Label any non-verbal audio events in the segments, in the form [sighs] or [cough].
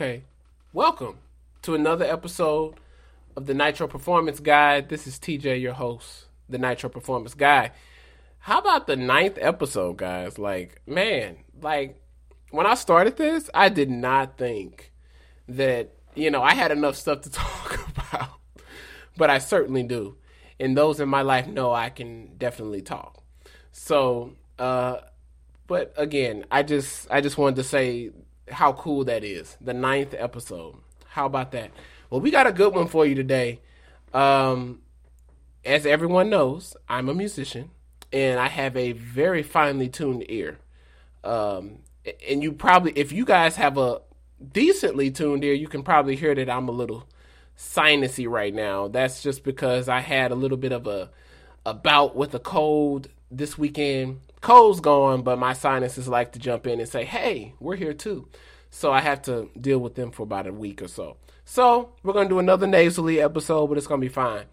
Okay. Welcome to another episode of the Nitro Performance Guide. This is TJ, your host, the Nitro Performance Guy. How about the ninth episode, guys? Like, man, like when I started this, I did not think that, you know, I had enough stuff to [laughs] talk about, but I certainly do. And those in my life know I can definitely talk. So, uh, but again, I just I just wanted to say how cool that is. The ninth episode. How about that? Well, we got a good one for you today. Um, as everyone knows, I'm a musician and I have a very finely tuned ear. Um, and you probably, if you guys have a decently tuned ear, you can probably hear that I'm a little sinusy right now. That's just because I had a little bit of a, a bout with a cold this weekend. Cold's gone, but my sinuses like to jump in and say, hey, we're here too. So I have to deal with them for about a week or so. So we're gonna do another nasally episode, but it's gonna be fine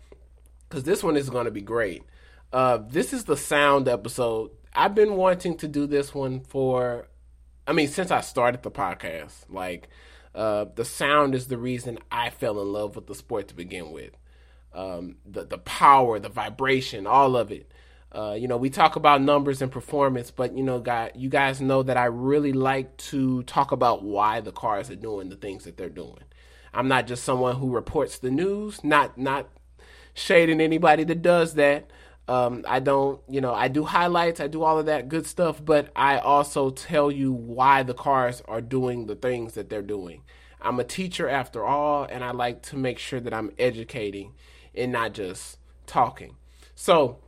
because this one is gonna be great. Uh, this is the sound episode. I've been wanting to do this one for, I mean, since I started the podcast. Like, uh, the sound is the reason I fell in love with the sport to begin with. Um, the the power, the vibration, all of it. Uh, you know, we talk about numbers and performance, but you know, guy, you guys know that I really like to talk about why the cars are doing the things that they're doing. I'm not just someone who reports the news, not not shading anybody that does that. Um, I don't, you know, I do highlights, I do all of that good stuff, but I also tell you why the cars are doing the things that they're doing. I'm a teacher after all, and I like to make sure that I'm educating and not just talking. So,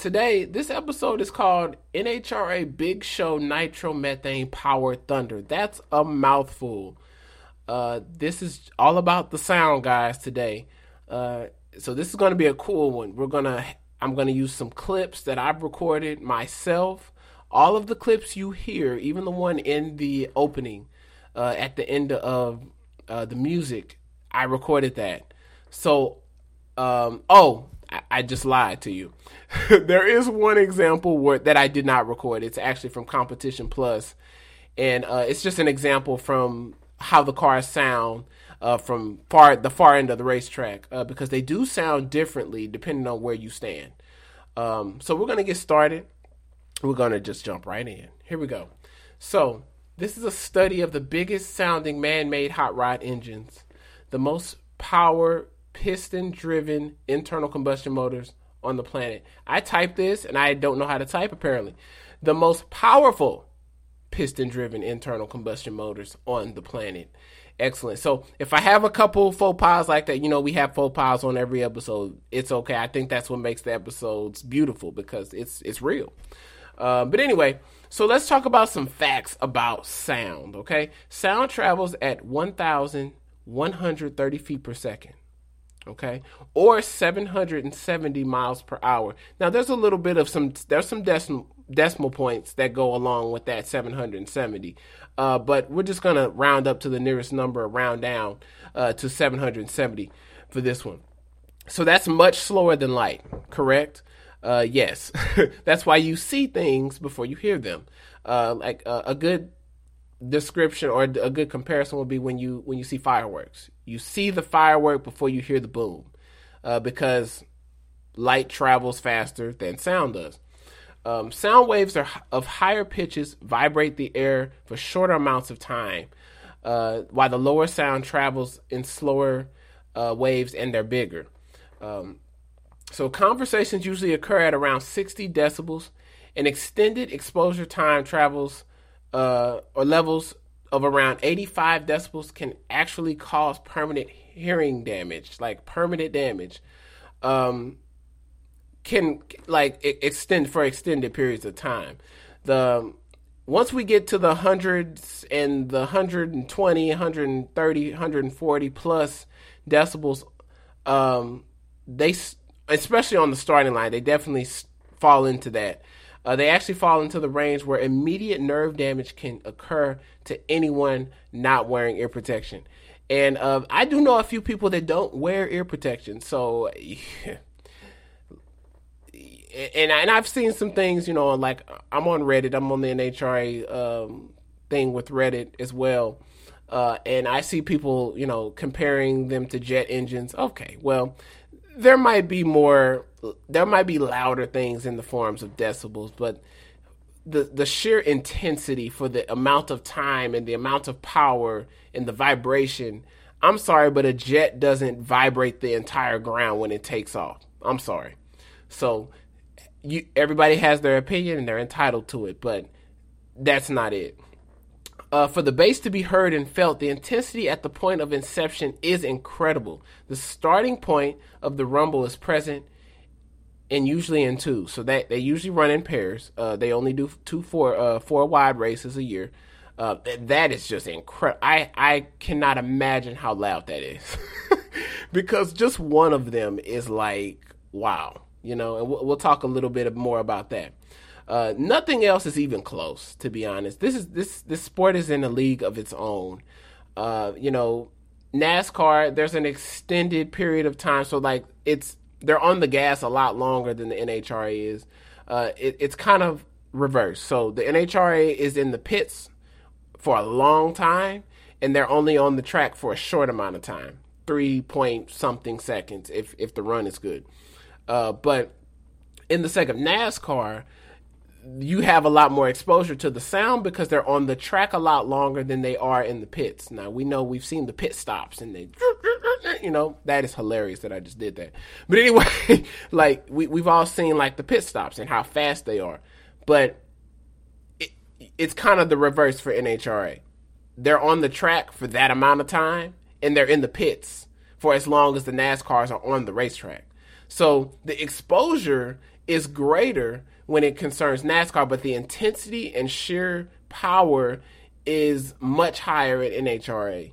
today, this episode is called NHRA Big Show Nitromethane Power Thunder. That's a mouthful. Uh, this is all about the sound, guys, today. Uh, so this is going to be a cool one. We're gonna, I'm gonna use some clips that I've recorded myself. All of the clips you hear, even the one in the opening, uh, at the end of uh, the music, I recorded that. So, um, oh, I, just lied to you. [laughs] there is one example where that I did not record. It's actually from Competition Plus, and uh, it's just an example from how the cars sound uh, from far the far end of the racetrack uh, because they do sound differently depending on where you stand. Um, so we're gonna get started. We're gonna just jump right in. Here we go. So this is a study of the biggest sounding man-made hot rod engines, the most power piston-driven internal combustion motors on the planet. I typed this and I don't know how to type apparently. The most powerful piston driven internal combustion motors on the planet. Excellent. So if I have a couple faux pas like that, you know, we have faux pas on every episode. It's okay. I think that's what makes the episodes beautiful because it's it's real. Uh, but anyway, so let's talk about some facts about sound. Okay, sound travels at 1,130 feet per second okay? Or 770 miles per hour. Now there's a little bit of some there's some decimal decimal points that go along with that 770 uh, but we're just gonna round up to the nearest number round down uh, to 770 for this one. So that's much slower than light correct? Uh, yes. [laughs] That's why you see things before you hear them. Uh, like uh, a good description or a good comparison would be when you when you see fireworks. You see the firework before you hear the boom, uh, because light travels faster than sound does. Um, sound waves are of higher pitches vibrate the air for shorter amounts of time, uh, while the lower sound travels in slower uh, waves and they're bigger. Um, so conversations usually occur at around 60 decibels. An extended exposure time travels uh, or levels of around 85 decibels can actually cause permanent hearing damage, like permanent damage. Um, can like extend for extended periods of time. The once we get to the hundreds and the 120, 130, 140 plus decibels, um, they especially on the starting line, they definitely fall into that. Uh, they actually fall into the range where immediate nerve damage can occur to anyone not wearing ear protection. And uh, I do know a few people that don't wear ear protection. So, [laughs] and, and I've seen some things, you know, like I'm on Reddit, I'm on the NHRA um, thing with Reddit as well. Uh, and I see people, you know, comparing them to jet engines. Okay, well, there might be more, there might be louder things in the forms of decibels, but the the sheer intensity for the amount of time and the amount of power and the vibration. I'm sorry, but a jet doesn't vibrate the entire ground when it takes off. I'm sorry. So you everybody has their opinion and they're entitled to it, but that's not it. Uh, for the bass to be heard and felt, the intensity at the point of inception is incredible. The starting point of the rumble is present and usually in two. So that they usually run in pairs. Uh, they only do two four uh, four wide races a year. Uh, that is just incredible. I I cannot imagine how loud that is, [laughs] because just one of them is like wow, you know. And we'll, we'll talk a little bit more about that. Uh, nothing else is even close, to be honest. This is this this sport is in a league of its own. Uh, you know, NASCAR. There's an extended period of time, so like it's they're on the gas a lot longer than the NHRA is. Uh, it, it's kind of reversed. So the NHRA is in the pits for a long time, and they're only on the track for a short amount of time, three point something seconds if if the run is good. Uh, but in the sake of NASCAR, you have a lot more exposure to the sound because they're on the track a lot longer than they are in the pits. Now we know we've seen the pit stops and they, you know, that is hilarious that I just did that. But anyway, [laughs] like we we've all seen like the pit stops and how fast they are, but it, it's kind of the reverse for NHRA. They're on the track for that amount of time and they're in the pits for as long as the NASCARs are on the racetrack. So the exposure is greater when it concerns NASCAR, but the intensity and sheer power is much higher at NHRA.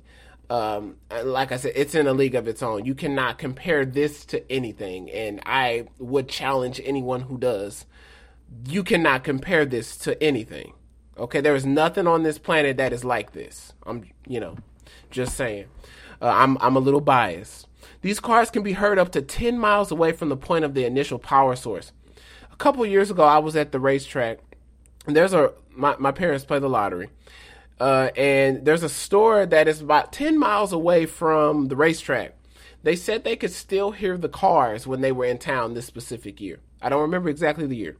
Um, like I said, it's in a league of its own. You cannot compare this to anything, and I would challenge anyone who does. You cannot compare this to anything. Okay, there is nothing on this planet that is like this. I'm, you know, just saying. Uh, I'm I'm a little biased. These cars can be heard up to 10 miles away from the point of the initial power source couple years ago, I was at the racetrack. And there's a my, my parents play the lottery, uh, and there's a store that is about ten miles away from the racetrack. They said they could still hear the cars when they were in town this specific year. I don't remember exactly the year,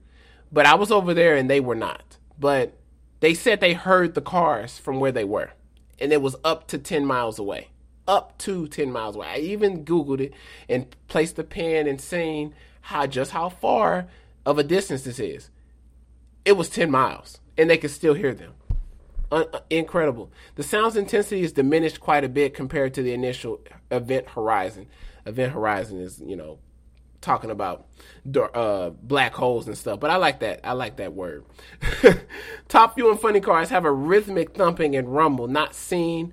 but I was over there and they were not. But they said they heard the cars from where they were, and it was up to ten miles away. Up to ten miles away. I even googled it and placed the pin and seen how just how far of a distance this is. It was 10 miles, and they could still hear them. Uh, incredible. The sound's intensity is diminished quite a bit compared to the initial event horizon. Event horizon is, you know, talking about uh, black holes and stuff, but I like that. I like that word. [laughs] Top fuel and funny cars have a rhythmic thumping and rumble not seen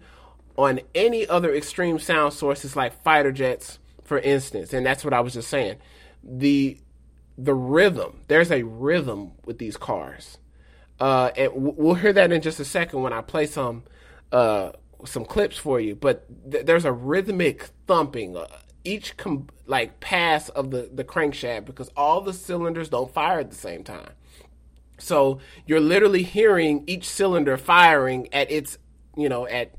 on any other extreme sound sources like fighter jets, for instance. And that's what I was just saying. The the rhythm. There's a rhythm with these cars, uh, and we'll hear that in just a second when I play some uh, some clips for you. But th- there's a rhythmic thumping. Uh, each com- like pass of the the crankshaft because all the cylinders don't fire at the same time. So you're literally hearing each cylinder firing at its, you know, at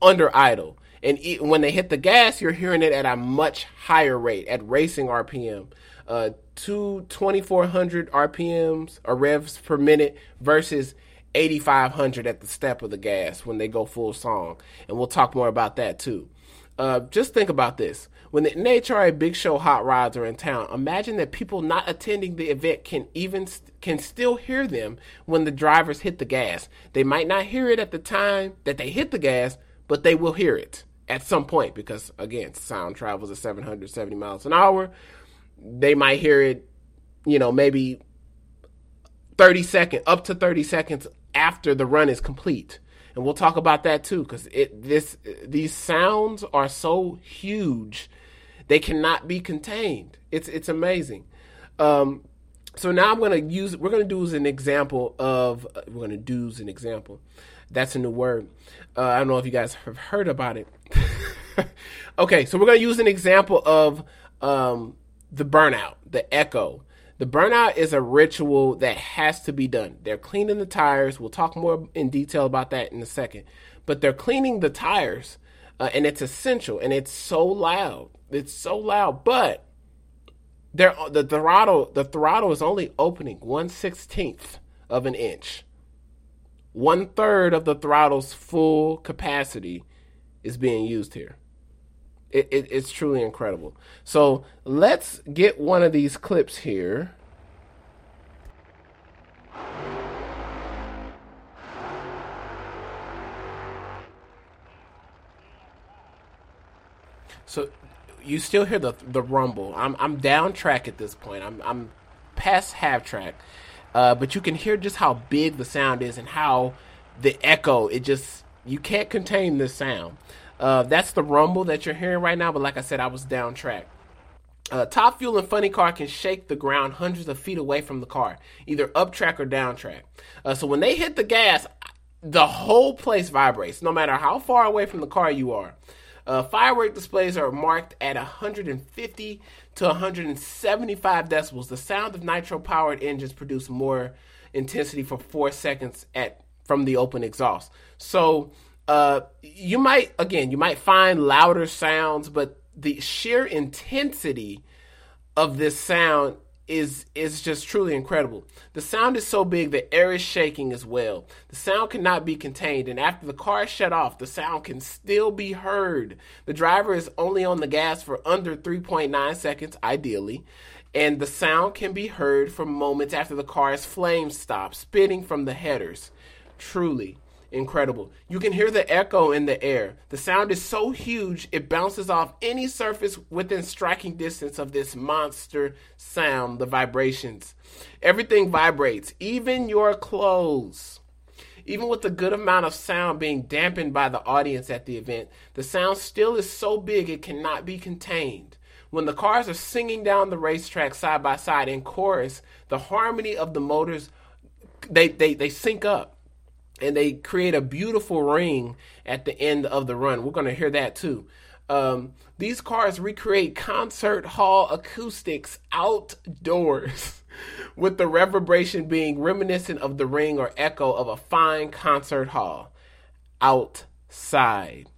under idle. And when they hit the gas, you're hearing it at a much higher rate, at racing RPM uh, two 2400 RPMs or revs per minute versus 8500 at the step of the gas when they go full song. And we'll talk more about that too. Uh, just think about this. When the NHRA Big Show hot rods are in town, imagine that people not attending the event can even can still hear them when the drivers hit the gas. They might not hear it at the time that they hit the gas, but they will hear it at some point because again, sound travels at 770 miles an hour they might hear it, you know, maybe 30 seconds, up to 30 seconds after the run is complete. And we'll talk about that too, because it this these sounds are so huge, they cannot be contained. It's it's amazing. Um, so now I'm gonna use we're gonna do as an example of we're gonna do as an example. That's a new word. Uh, I don't know if you guys have heard about it. [laughs] okay, so we're gonna use an example of um, the burnout, the echo, The burnout is a ritual that has to be done. They're cleaning the tires. We'll talk more in detail about that in a second. But they're cleaning the tires, uh, and it's essential. And it's so loud. It's so loud. But they're, the throttle the throttle is only opening one sixteenth of an inch. One third of the throttle's full capacity is being used here. It, it, it's truly incredible. So let's get one of these clips here. So you still hear the the rumble. I'm I'm down track at this point. I'm I'm past half track, uh, but you can hear just how big the sound is and how the echo. It just you can't contain this sound. Uh, that's the rumble that you're hearing right now. But like I said, I was down track. Uh, top fuel and funny car can shake the ground hundreds of feet away from the car, either up track or down track. Uh, so when they hit the gas, the whole place vibrates, no matter how far away from the car you are. Uh, firework displays are marked at 150 to 175 decibels. The sound of nitro powered engines produce more intensity for four seconds at from the open exhaust. So uh, you might again you might find louder sounds, but the sheer intensity of this sound is is just truly incredible. The sound is so big the air is shaking as well. The sound cannot be contained, and after the car is shut off, the sound can still be heard. The driver is only on the gas for under 3.9 seconds, ideally, and the sound can be heard for moments after the car's flames stop, spitting from the headers. Truly incredible. You can hear the echo in the air. The sound is so huge, it bounces off any surface within striking distance of this monster sound, the vibrations. Everything vibrates, even your clothes. Even with a good amount of sound being dampened by the audience at the event, the sound still is so big it cannot be contained. When the cars are singing down the racetrack side by side in chorus, the harmony of the motors they, they, they sync up and they create a beautiful ring at the end of the run. We're going to hear that too. Um, these cars recreate concert hall acoustics outdoors, [laughs] with the reverberation being reminiscent of the ring or echo of a fine concert hall outside.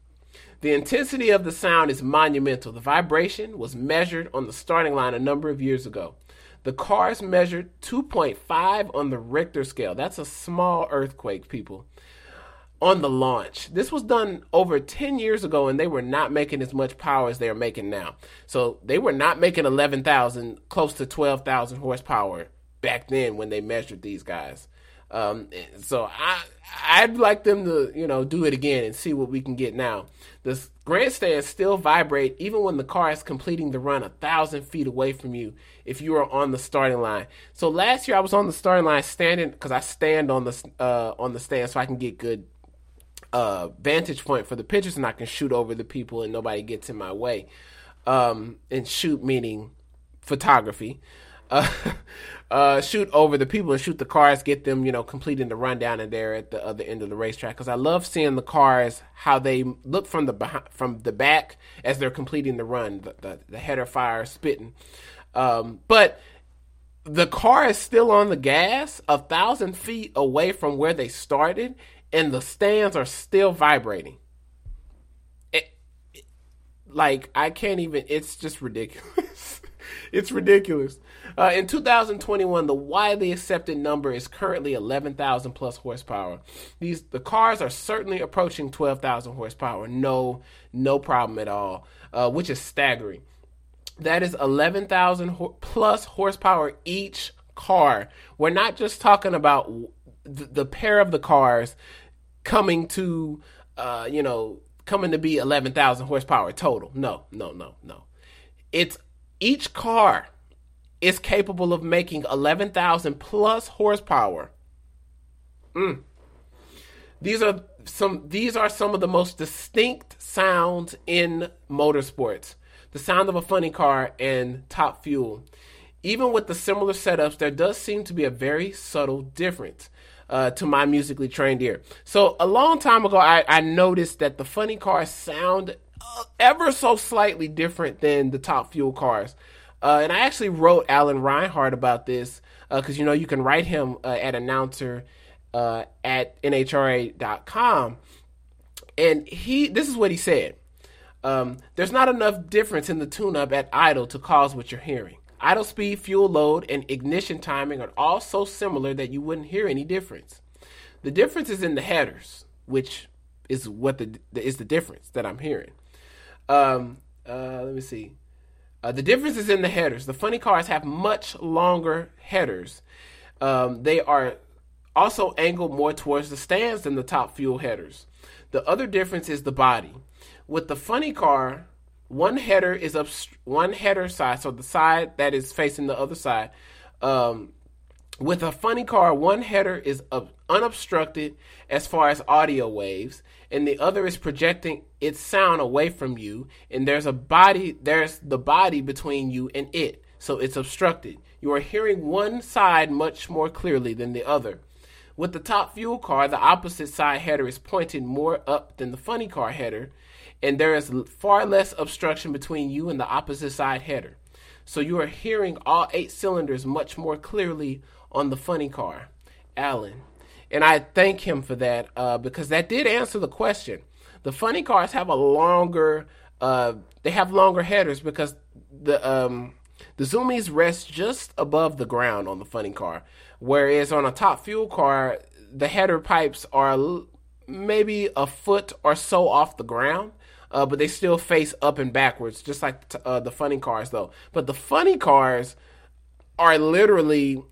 The intensity of the sound is monumental. The vibration was measured on the starting line a number of years ago. The cars measured 2.5 on the Richter scale. That's a small earthquake, people. On the launch. This was done over 10 years ago, and they were not making as much power as they are making now. So they were not making 11,000, close to 12,000 horsepower back then when they measured these guys. Um, so I I'd like them to you know do it again and see what we can get now. The grandstands still vibrate even when the car is completing the run a thousand feet away from you if you are on the starting line. So last year I was on the starting line standing because I stand on the uh, on the stand so I can get good uh, vantage point for the pitchers and I can shoot over the people and nobody gets in my way. Um, and shoot meaning photography. Uh, [laughs] uh, shoot over the people and shoot the cars, get them, you know, completing the rundown and there at the other end of the racetrack. Because I love seeing the cars how they look from the behind, from the back as they're completing the run, the, the, the header fire spitting. Um, but the car is still on the gas, a thousand feet away from where they started, and the stands are still vibrating. Like I can't even. It's just ridiculous. [laughs] it's ridiculous. Uh, in 2021, the widely accepted number is currently 11,000 plus horsepower. These the cars are certainly approaching 12,000 horsepower. No, no problem at all, uh, which is staggering. That is 11,000 ho- plus horsepower each car. We're not just talking about the, the pair of the cars coming to, uh, you know, coming to be 11,000 horsepower total. No, no, no, no. It's each car is capable of making 11,000 plus horsepower. Mm. These are some these are some of the most distinct sounds in motorsports. The sound of a funny car and top fuel. Even with the similar setups, there does seem to be a very subtle difference uh, to my musically trained ear. So a long time ago, I, I noticed that the funny cars sound ever so slightly different than the top fuel cars. Uh, and I actually wrote Alan Reinhart about this because uh, you know you can write him uh, at announcer uh, at nhra.com, and he this is what he said. Um, there's not enough difference in the tune-up at idle to cause what you're hearing. Idle speed, fuel load, and ignition timing are all so similar that you wouldn't hear any difference. The difference is in the headers, which is what the is the difference that I'm hearing. Um, uh, let me see. Uh, the difference is in the headers. The funny cars have much longer headers. Um, they are also angled more towards the stands than the top fuel headers. The other difference is the body. With the funny car, one header is up one header side, so the side that is facing the other side. Um, with a funny car, one header is unobstructed as far as audio waves, and the other is projecting its sound away from you, and there's a body, there's the body between you and it, so it's obstructed. You are hearing one side much more clearly than the other. With the top fuel car, the opposite side header is pointed more up than the funny car header, and there is far less obstruction between you and the opposite side header. So you are hearing all eight cylinders much more clearly on the funny car, Alan. And I thank him for that uh, because that did answer the question. The funny cars have a longer, uh, they have longer headers because the um, the zoomies rest just above the ground on the funny car, whereas on a top fuel car, the header pipes are maybe a foot or so off the ground. Uh, but they still face up and backwards, just like t- uh, the funny cars, though. But the funny cars are literally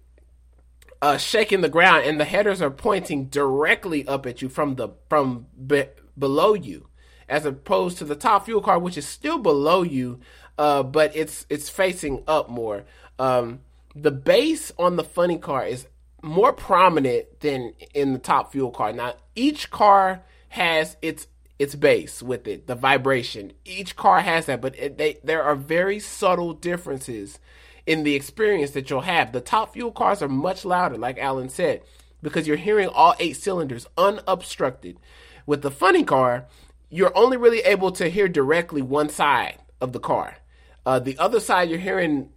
uh, shaking the ground, and the headers are pointing directly up at you from the from be, below you, as opposed to the top fuel car, which is still below you, uh, but it's it's facing up more. Um, the bass on the funny car is more prominent than in the top fuel car. Now, each car has its its bass with it, the vibration. Each car has that, but it, they there are very subtle differences in the experience that you'll have. The top fuel cars are much louder, like Alan said, because you're hearing all eight cylinders unobstructed. With the funny car, you're only really able to hear directly one side of the car. Uh, the other side, you're hearing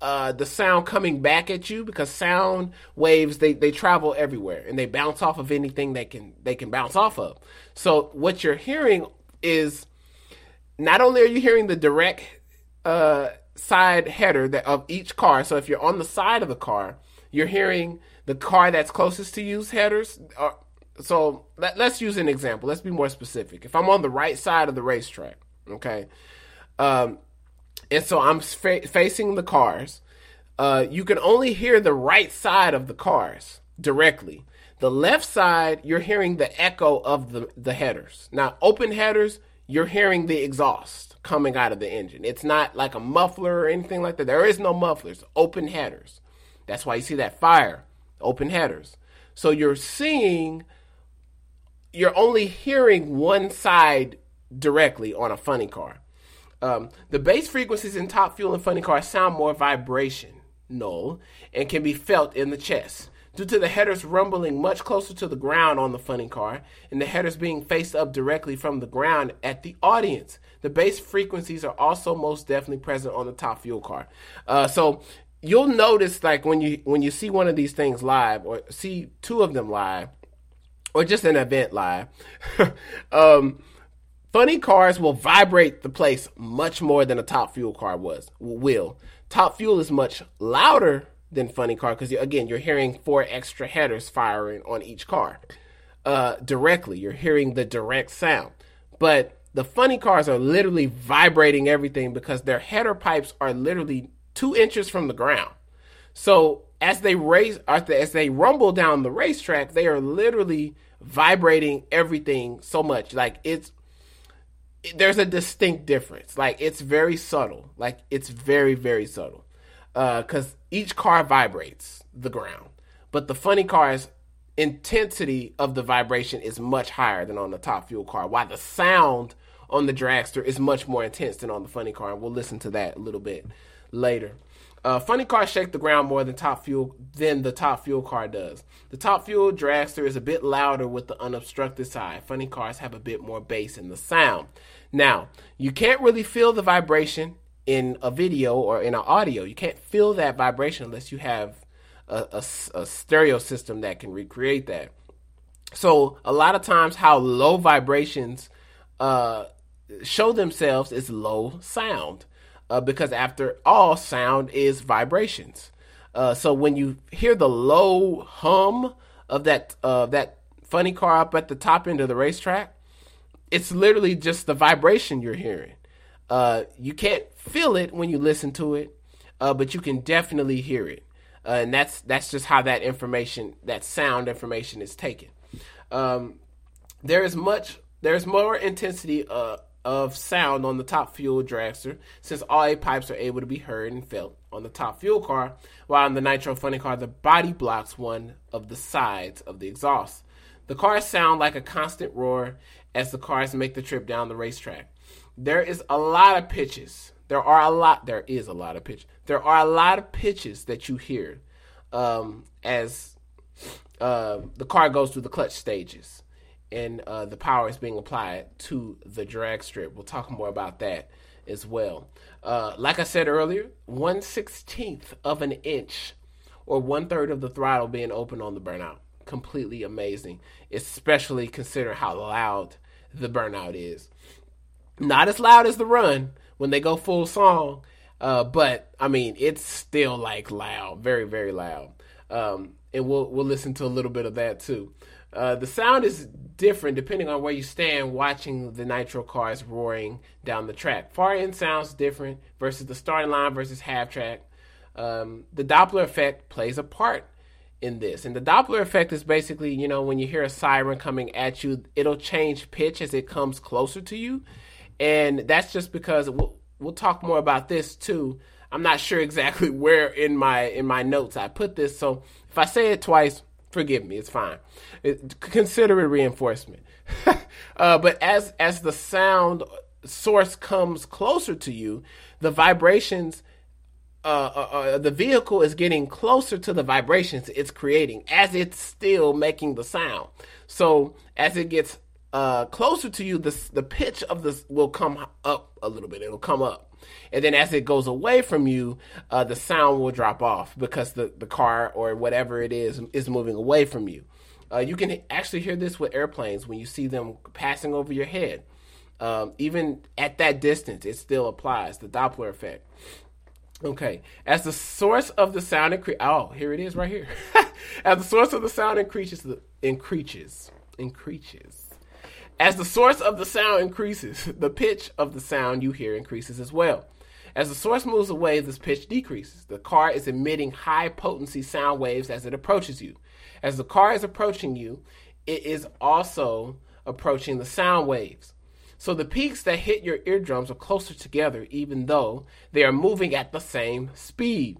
uh, the sound coming back at you because sound waves they, they travel everywhere and they bounce off of anything they can they can bounce off of. So what you're hearing is not only are you hearing the direct uh, side header that of each car. So if you're on the side of the car, you're hearing the car that's closest to you's headers. Uh, so let, us use an example. Let's be more specific. If I'm on the right side of the racetrack, okay, um, and so I'm fa- facing the cars, uh, you can only hear the right side of the cars directly. The left side, you're hearing the echo of the, the headers. Now, open headers, you're hearing the exhaust coming out of the engine. It's not like a muffler or anything like that. There is no mufflers, open headers. That's why you see that fire, open headers. So you're seeing, you're only hearing one side directly on a funny car. Um, the bass frequencies in top fuel and funny Car sound more vibration, vibrational and can be felt in the chest due to the headers rumbling much closer to the ground on the funny car and the headers being faced up directly from the ground at the audience. The bass frequencies are also most definitely present on the top fuel car. Uh, so you'll notice like when you when you see one of these things live or see two of them live or just an event live [laughs] um, funny cars will vibrate the place much more than a top fuel car was will. Top fuel is much louder than funny car because again you're hearing four extra headers firing on each car uh, directly. You're hearing the direct sound. But the funny cars are literally vibrating everything because their header pipes are literally two inches from the ground. So as they race as they rumble down the racetrack they are literally vibrating everything so much. Like it's there's a distinct difference like it's very subtle like it's very very subtle because uh, each car vibrates the ground, but the funny car's intensity of the vibration is much higher than on the top fuel car. While the sound on the dragster is much more intense than on the funny car, and we'll listen to that a little bit later. Uh, funny cars shake the ground more than top fuel than the top fuel car does. The top fuel dragster is a bit louder with the unobstructed side. Funny cars have a bit more bass in the sound. Now, you can't really feel the vibration in a video or in an audio. You can't feel that vibration unless you have a, a, a stereo system that can recreate that. So a lot of times, how low vibrations uh, show themselves is low sound, uh, because after all, sound is vibrations. Uh, so when you hear the low hum of that uh, that funny car up at the top end of the racetrack, it's literally just the vibration you're hearing. Uh, you can't feel it when you listen to it, uh, but you can definitely hear it, uh, and that's that's just how that information, that sound information, is taken. Um, there is much, there's more intensity uh, of sound on the top fuel dragster since all eight pipes are able to be heard and felt on the top fuel car, while on the nitro funny car, the body blocks one of the sides of the exhaust. The cars sound like a constant roar as the cars make the trip down the racetrack. There is a lot of pitches. There are a lot. There is a lot of pitch. There are a lot of pitches that you hear um, as uh, the car goes through the clutch stages and uh, the power is being applied to the drag strip. We'll talk more about that as well. Uh, like I said earlier, one sixteenth of an inch or one third of the throttle being open on the burnout. Completely amazing, especially considering how loud the burnout is. Not as loud as the run when they go full song, uh, but I mean it's still like loud, very very loud. Um, and we'll we'll listen to a little bit of that too. Uh, the sound is different depending on where you stand watching the nitro cars roaring down the track. Far end sounds different versus the starting line versus half track. Um, the Doppler effect plays a part in this. And the Doppler effect is basically, you know, when you hear a siren coming at you, it'll change pitch as it comes closer to you. And that's just because we'll, we'll talk more about this too. I'm not sure [laughs] exactly where in my in my notes I put this, so if I say it twice, forgive me. It's fine. It, consider it reinforcement. [laughs] uh, but as as the sound source comes closer to you, the vibrations. Uh, uh, uh, the vehicle is getting closer to the vibrations it's creating as it's still making the sound. So as it gets uh, closer to you, the the pitch of this will come up a little bit. It'll come up and then as it goes away from you, uh, the sound will drop off because the, the car or whatever it is is moving away from you. Uh, you can actually hear this with airplanes when you see them passing over your head. Um, even at that distance, it still applies the Doppler effect. Okay, as the source of the sound increases, oh, here it is right here. [laughs] as the source of the sound increases, increases, increases. As the source of the sound increases, the pitch of the sound you hear increases as well. As the source moves away, this pitch decreases. The car is emitting high potency sound waves as it approaches you. As the car is approaching you, it is also approaching the sound waves. So the peaks that hit your eardrums are closer together, even though they are moving at the same speed.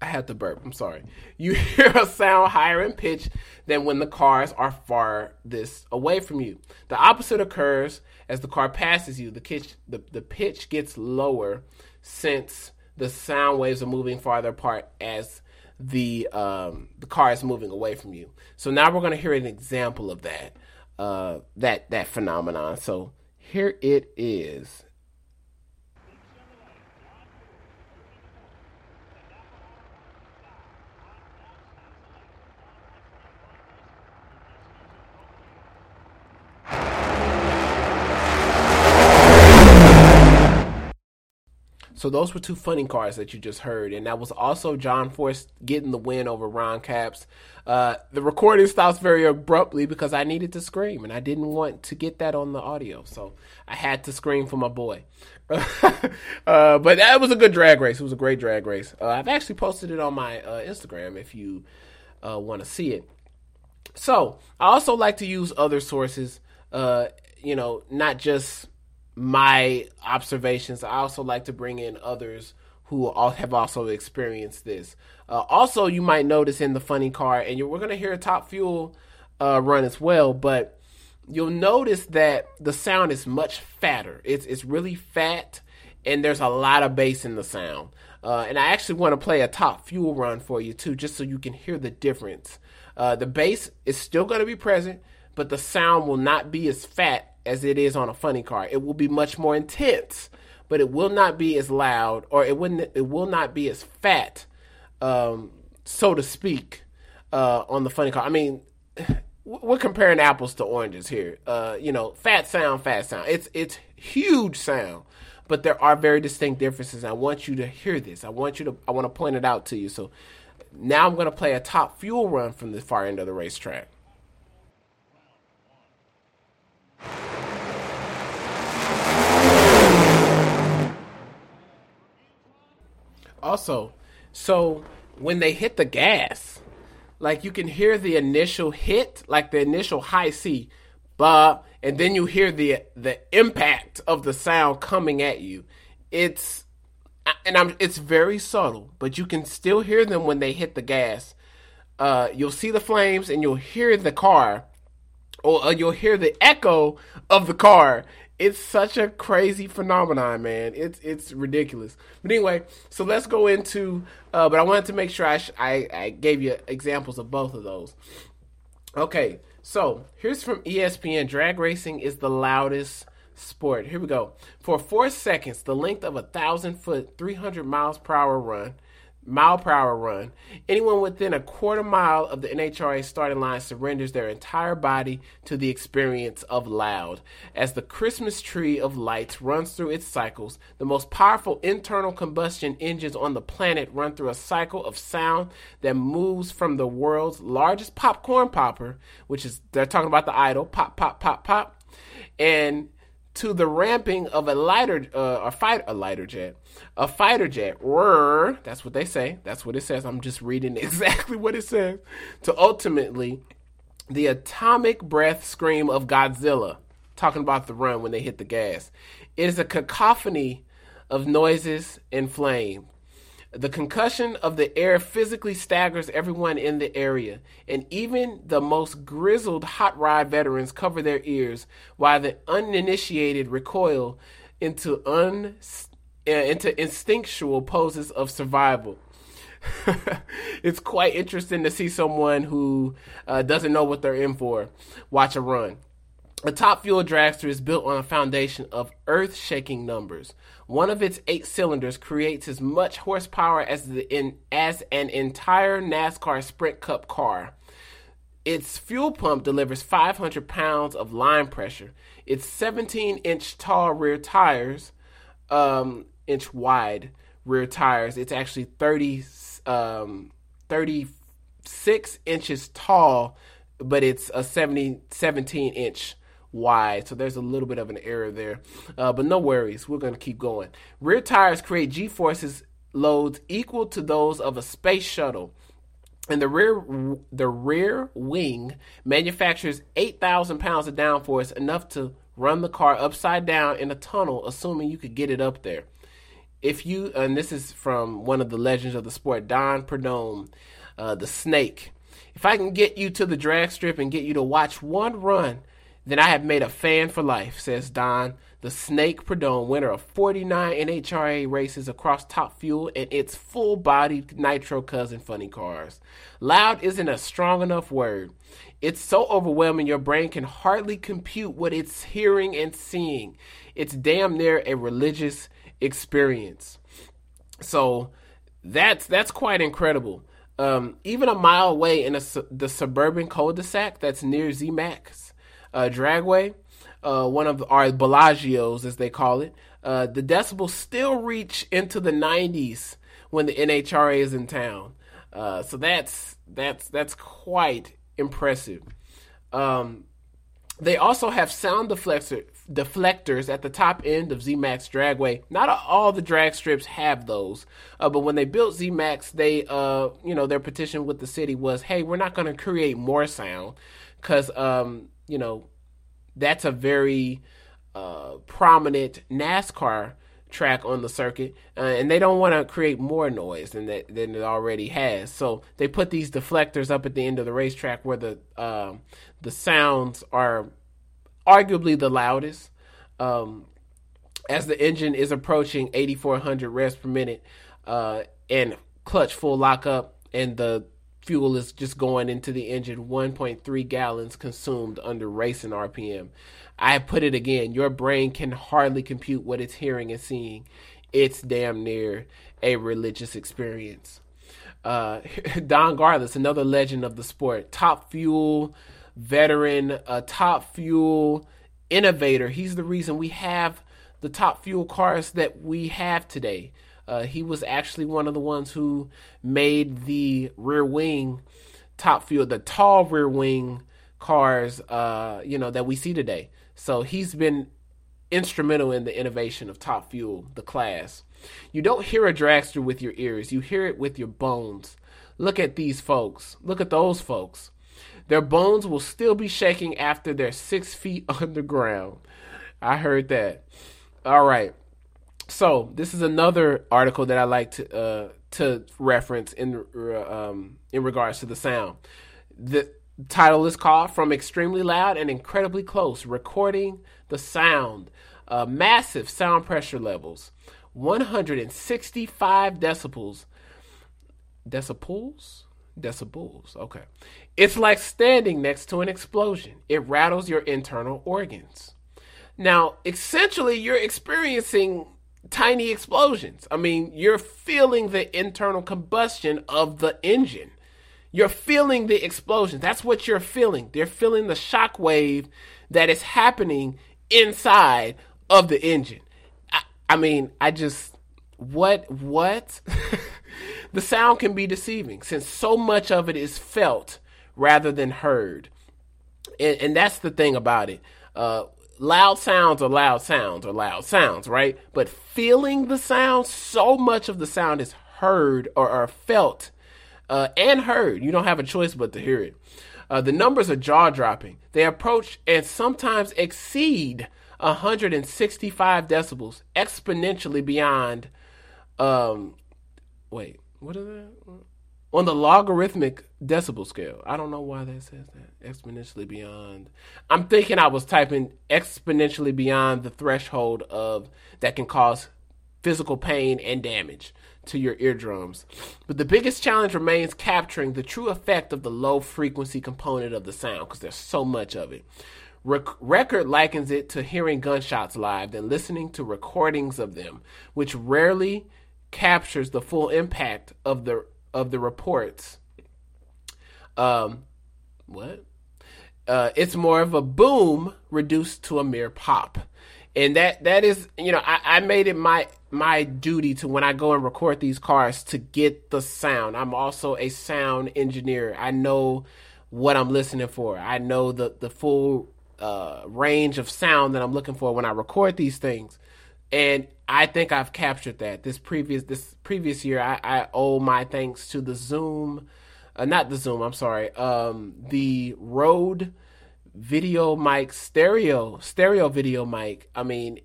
I had to burp. I'm sorry. You [laughs] hear a sound higher in pitch than when the cars are farthest away from you. The opposite occurs as the car passes you. The pitch, the, the pitch gets lower since the sound waves are moving farther apart as the um, the car is moving away from you. So now we're going to hear an example of that uh, that that phenomenon. So here it is. So those were two funny cars that you just heard, and that was also John Force getting the win over Ron Capps. Uh, the recording stops very abruptly because I needed to scream, and I didn't want to get that on the audio, so I had to scream for my boy. [laughs] uh, but that was a good drag race. It was a great drag race. Uh, I've actually posted it on my uh, Instagram if you uh, want to see it. So I also like to use other sources. Uh, you know, not just my observations. I also like to bring in others who have also experienced this. Uh, also, you might notice in the funny car, and we're going to hear a top fuel uh, run as well, but you'll notice that the sound is much fatter. It's it's really fat, and there's a lot of bass in the sound. Uh, and I actually want to play a top fuel run for you too, just so you can hear the difference. Uh, the bass is still going to be present, but the sound will not be as fat as it is on a funny car. It will be much more intense, but it will not be as loud or it wouldn't it will not be as fat, um, so to speak, uh, on the funny car. I mean, [sighs] we're comparing apples to oranges here. Uh, you know, fat sound, fat sound. It's it's huge sound, but there are very distinct differences. I want you to hear this. I want you to. I want to point it out to you. So now I'm going to play a top fuel run from the far end of the racetrack. Also, so when they hit the gas, like you can hear the initial hit, like the initial high C, bah, and then you hear the the impact of the sound coming at you. It's and I'm it's very subtle, but you can still hear them when they hit the gas. Uh, you'll see the flames and you'll hear the car, or uh, you'll hear the echo of the car. It's such a crazy phenomenon, man. It's it's ridiculous. But anyway, so let's go into. Uh, but I wanted to make sure I, sh- I I gave you examples of both of those. Okay, so here's from ESPN. Drag racing is the loudest sport. Here we go. For four seconds, the length of a thousand foot, 300 miles per hour run, mile per hour run, anyone within a quarter mile of the NHRA starting line surrenders their entire body to the experience of loud. As the Christmas tree of lights runs through its cycles, the most powerful internal combustion engines on the planet run through a cycle of sound that moves from the world's largest popcorn popper, which is, they're talking about the idle, pop, pop, pop, pop, and to the ramping of a lighter, uh, a fight, a lighter jet, a fighter jet. Rrr, that's what they say. That's what it says. I'm just reading [laughs] exactly what it says. To ultimately, the atomic breath scream of Godzilla, talking about the run when they hit the gas. It is a cacophony of noises and flame. The concussion of the air physically staggers everyone in the area, and even the most grizzled hot rod veterans cover their ears while the uninitiated recoil into un uh, into instinctual poses of survival. [laughs] it's quite interesting to see someone who uh, doesn't know what they're in for watch a run. A top fuel dragster is built on a foundation of earth shaking numbers. One of its eight cylinders creates as much horsepower as, the, in, as an entire NASCAR Sprint Cup car. Its fuel pump delivers 500 pounds of line pressure. Its 17 inch tall rear tires, um, inch wide rear tires, it's actually 30, um, 36 inches tall, but it's a 70, 17 inch wide. So there's a little bit of an error there. Uh, but no worries. We're going to keep going. Rear tires create G forces loads equal to those of a space shuttle. And the rear the rear wing manufactures 8,000 pounds of downforce, enough to run the car upside down in a tunnel, assuming you could get it up there. If you, and this is from one of the legends of the sport, Don Prudhomme, uh, the snake. If I can get you to the drag strip and get you to watch one run then I have made a fan for life, says Don, the Snake Prudhomme, winner of 49 NHRA races across Top Fuel and its full bodied Nitro Cousin funny cars. Loud isn't a strong enough word. It's so overwhelming your brain can hardly compute what it's hearing and seeing. It's damn near a religious experience. So that's that's quite incredible. Um, even a mile away in a, the suburban cul-de-sac that's near ZMAX, uh, Dragway, uh, one of our Bellagios, as they call it, uh, the decibels still reach into the 90s when the NHRA is in town. Uh, so that's that's that's quite impressive. Um, they also have sound deflector, deflectors at the top end of ZMAX Dragway. Not all the drag strips have those, uh, but when they built ZMAX, they, uh, you know, their petition with the city was, "Hey, we're not going to create more sound because um, you know, that's a very uh, prominent NASCAR track on the circuit, uh, and they don't want to create more noise than that than it already has. So they put these deflectors up at the end of the racetrack where the um, the sounds are arguably the loudest. Um, as the engine is approaching 8,400 revs per minute uh, and clutch full lockup, and the fuel is just going into the engine 1.3 gallons consumed under racing rpm i put it again your brain can hardly compute what it's hearing and seeing. It's damn near a religious experience. Uh, [laughs] don garlits another legend of the sport top fuel veteran a top fuel innovator. He's the reason we have the top fuel cars that we have today uh, he was actually one of the ones who made the rear wing top fuel, the tall rear wing cars, uh, you know, that we see today. So he's been instrumental in the innovation of top fuel, the class. You don't hear a dragster with your ears, you hear it with your bones. Look at these folks. Look at those folks. Their bones will still be shaking after they're six feet [laughs] underground. I heard that. All right. So this is another article that I like to uh, to reference in um, in regards to the sound. The title is called "From Extremely Loud and Incredibly Close: Recording the Sound." Uh, massive sound pressure levels, 165 decibels. Decibels? Decibels. Okay. It's like standing next to an explosion. It rattles your internal organs. Now, essentially, you're experiencing tiny explosions. I mean, you're feeling the internal combustion of the engine. You're feeling the explosion. That's what you're feeling. They're feeling the shock wave that is happening inside of the engine. I, I mean, I just what what [laughs] the sound can be deceiving since so much of it is felt rather than heard. And, and that's the thing about it. Uh, loud sounds are loud sounds are loud sounds, right? But feeling the sound, so much of the sound is heard or, felt uh, and heard. You don't have a choice but to hear it. Uh, the numbers are jaw dropping. They approach and sometimes exceed 165 decibels, exponentially beyond. Um, wait, what is that? On the logarithmic decibel scale. I don't know why that says that. Exponentially beyond. I'm thinking I was typing exponentially beyond the threshold of that can cause physical pain and damage to your eardrums. But the biggest challenge remains capturing the true effect of the low frequency component of the sound because there's so much of it. Rec- Record likens it to hearing gunshots live than listening to recordings of them, which rarely captures the full impact of the of the reports. Um, what? Uh, it's more of a boom reduced to a mere pop, and that that is you know I, I made it my my duty to when I go and record these cars to get the sound. I'm also a sound engineer. I know what I'm listening for. I know the the full uh, range of sound that I'm looking for when I record these things and I think I've captured that. This previous this previous year, I, I owe my thanks to the Zoom, uh, not the Zoom. I'm sorry, um, the Rode video mic stereo stereo video mic. I mean,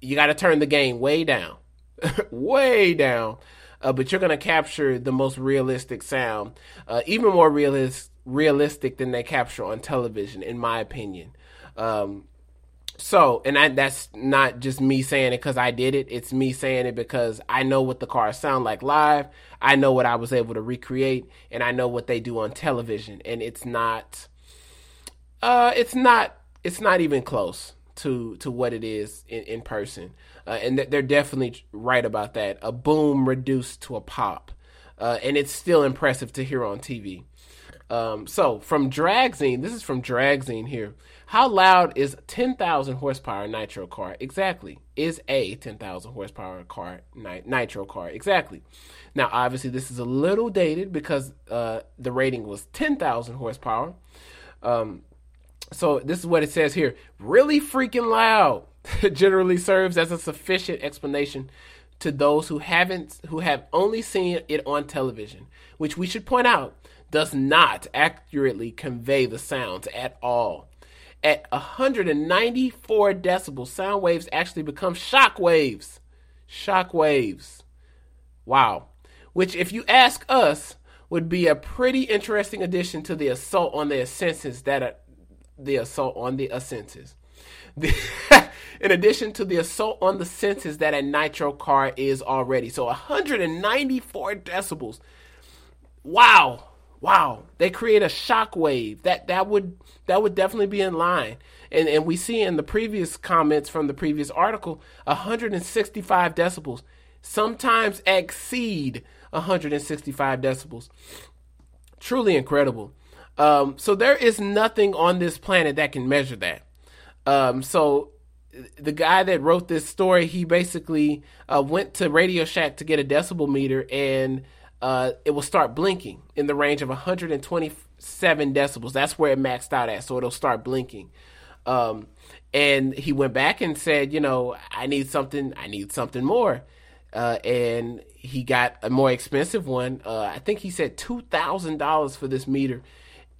you got to turn the gain way down, [laughs] way down. Uh, but you're gonna capture the most realistic sound, uh, even more realist, realistic than they capture on television, in my opinion. Um, so, and I, that's not just me saying it because I did it. It's me saying it because I know what the cars sound like live. I know what I was able to recreate, and I know what they do on television. And it's not, uh, it's not, it's not even close to to what it is in, in person. Uh, and they're definitely right about that. A boom reduced to a pop, uh, and it's still impressive to hear on TV. Um, so from Dragzine, this is from Dragzine here. How loud is 10,000 horsepower nitro car? Exactly. Is a 10,000 horsepower car nitro car? Exactly. Now, obviously, this is a little dated because uh, the rating was 10,000 horsepower. Um, so this is what it says here. Really freaking loud [laughs] generally serves as a sufficient explanation to those who haven't who have only seen it on television, which we should point out does not accurately convey the sounds at all at 194 decibels, sound waves actually become shock waves. Shock waves. Wow. Which, if you ask us, would be a pretty interesting addition to the assault on the senses that are the assault on the uh, senses. [laughs] in addition to the assault on the senses that a nitro car is already. So 194 decibels. Wow. Wow, they create a shock wave. That that would that would definitely be in line. And and we see in the previous comments from the previous article, 165 decibels sometimes exceed 165 decibels. Truly incredible. Um, so there is nothing on this planet that can measure that. Um, so the guy that wrote this story, he basically uh, went to Radio Shack to get a decibel meter, and uh, it will start blinking in the range of 127 decibels. That's where it maxed out at, so it'll start blinking. Um, and he went back and said, you know, I need something. I need something more. Uh, and he got a more expensive one. Uh, I think he said two thousand dollars for this meter,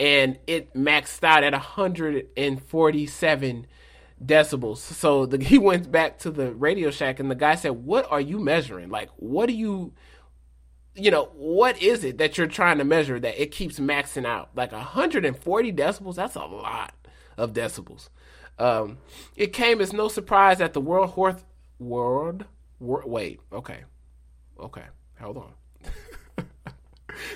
and it maxed out at 147 decibels. So the, [laughs] he went back to the Radio Shack, and the guy said, "What are you measuring? Like, what do you?" You know, what is it that you're trying to measure that it keeps maxing out? Like 140 decibels, that's a lot of decibels. Um, it came as no surprise that the World Horth World wait, okay, okay, hold on. [laughs]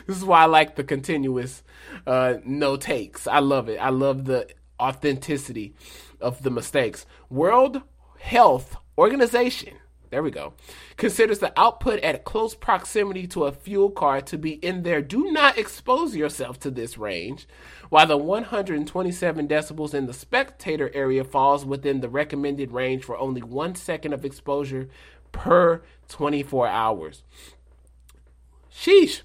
this is why I like the continuous uh, no takes. I love it. I love the authenticity of the mistakes. World Health Organization, there we go, considers the output at close proximity to a fuel car to be in there. Do not expose yourself to this range, while the 127 decibels in the spectator area falls within the recommended range for only one second of exposure per 24 hours. Sheesh.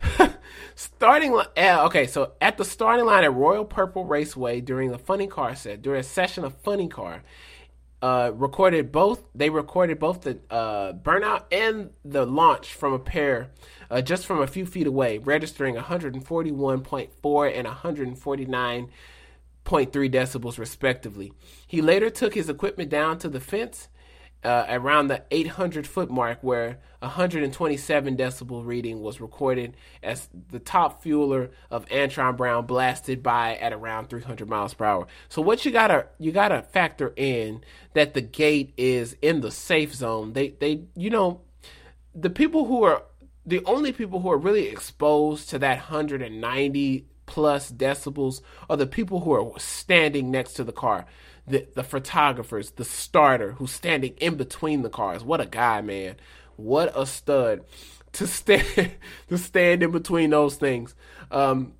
[laughs] starting uh, okay, so at the starting line at Royal Purple Raceway during the Funny Car set, during a session of Funny Car, uh, recorded both. They recorded both the uh, burnout and the launch from a pair, uh, just from a few feet away, registering 141.4 and 149.3 decibels respectively. He later took his equipment down to the fence uh, around the 800 foot mark, where 127 decibel reading was recorded as the top fueler of Antron Brown blasted by at around 300 miles per hour. So what you gotta you gotta factor in that the gate is in the safe zone. They they you know the people who are the only people who are really exposed to that 190 plus decibels are the people who are standing next to the car the the photographers, the starter who's standing in between the cars. What a guy, man! What a stud to stand [laughs] to stand in between those things. Um,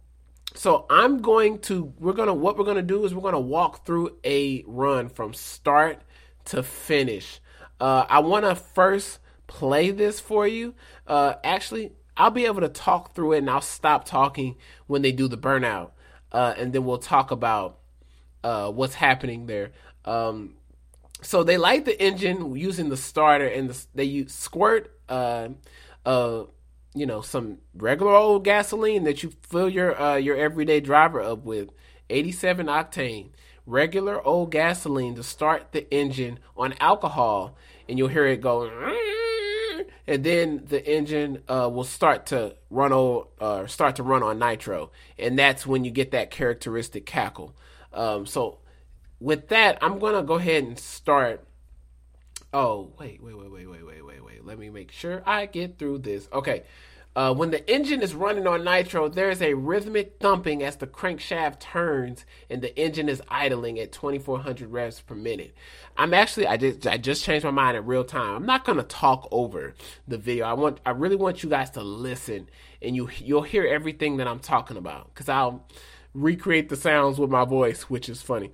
so I'm going to we're gonna what we're gonna do is we're gonna walk through a run from start to finish. Uh, I want to first play this for you. Uh, actually, I'll be able to talk through it and I'll stop talking when they do the burnout, uh, and then we'll talk about uh, what's happening there. Um, so they light the engine using the starter, and the, they use squirt, uh, uh, you know, some regular old gasoline that you fill your uh, your everyday driver up with, 87 octane, regular old gasoline to start the engine on alcohol, and you'll hear it go. And then the engine uh, will start to run on, uh, start to run on nitro, and that's when you get that characteristic cackle. Um, so with that, I'm gonna go ahead and start. Oh wait, wait, wait, wait, wait, wait, wait, wait. Let me make sure I get through this. Okay. Uh, when the engine is running on nitro, there is a rhythmic thumping as the crankshaft turns and the engine is idling at 2400 revs per minute. I'm actually I just I just changed my mind in real time. I'm not gonna talk over the video. I want I really want you guys to listen and you you'll hear everything that I'm talking about because I'll recreate the sounds with my voice, which is funny.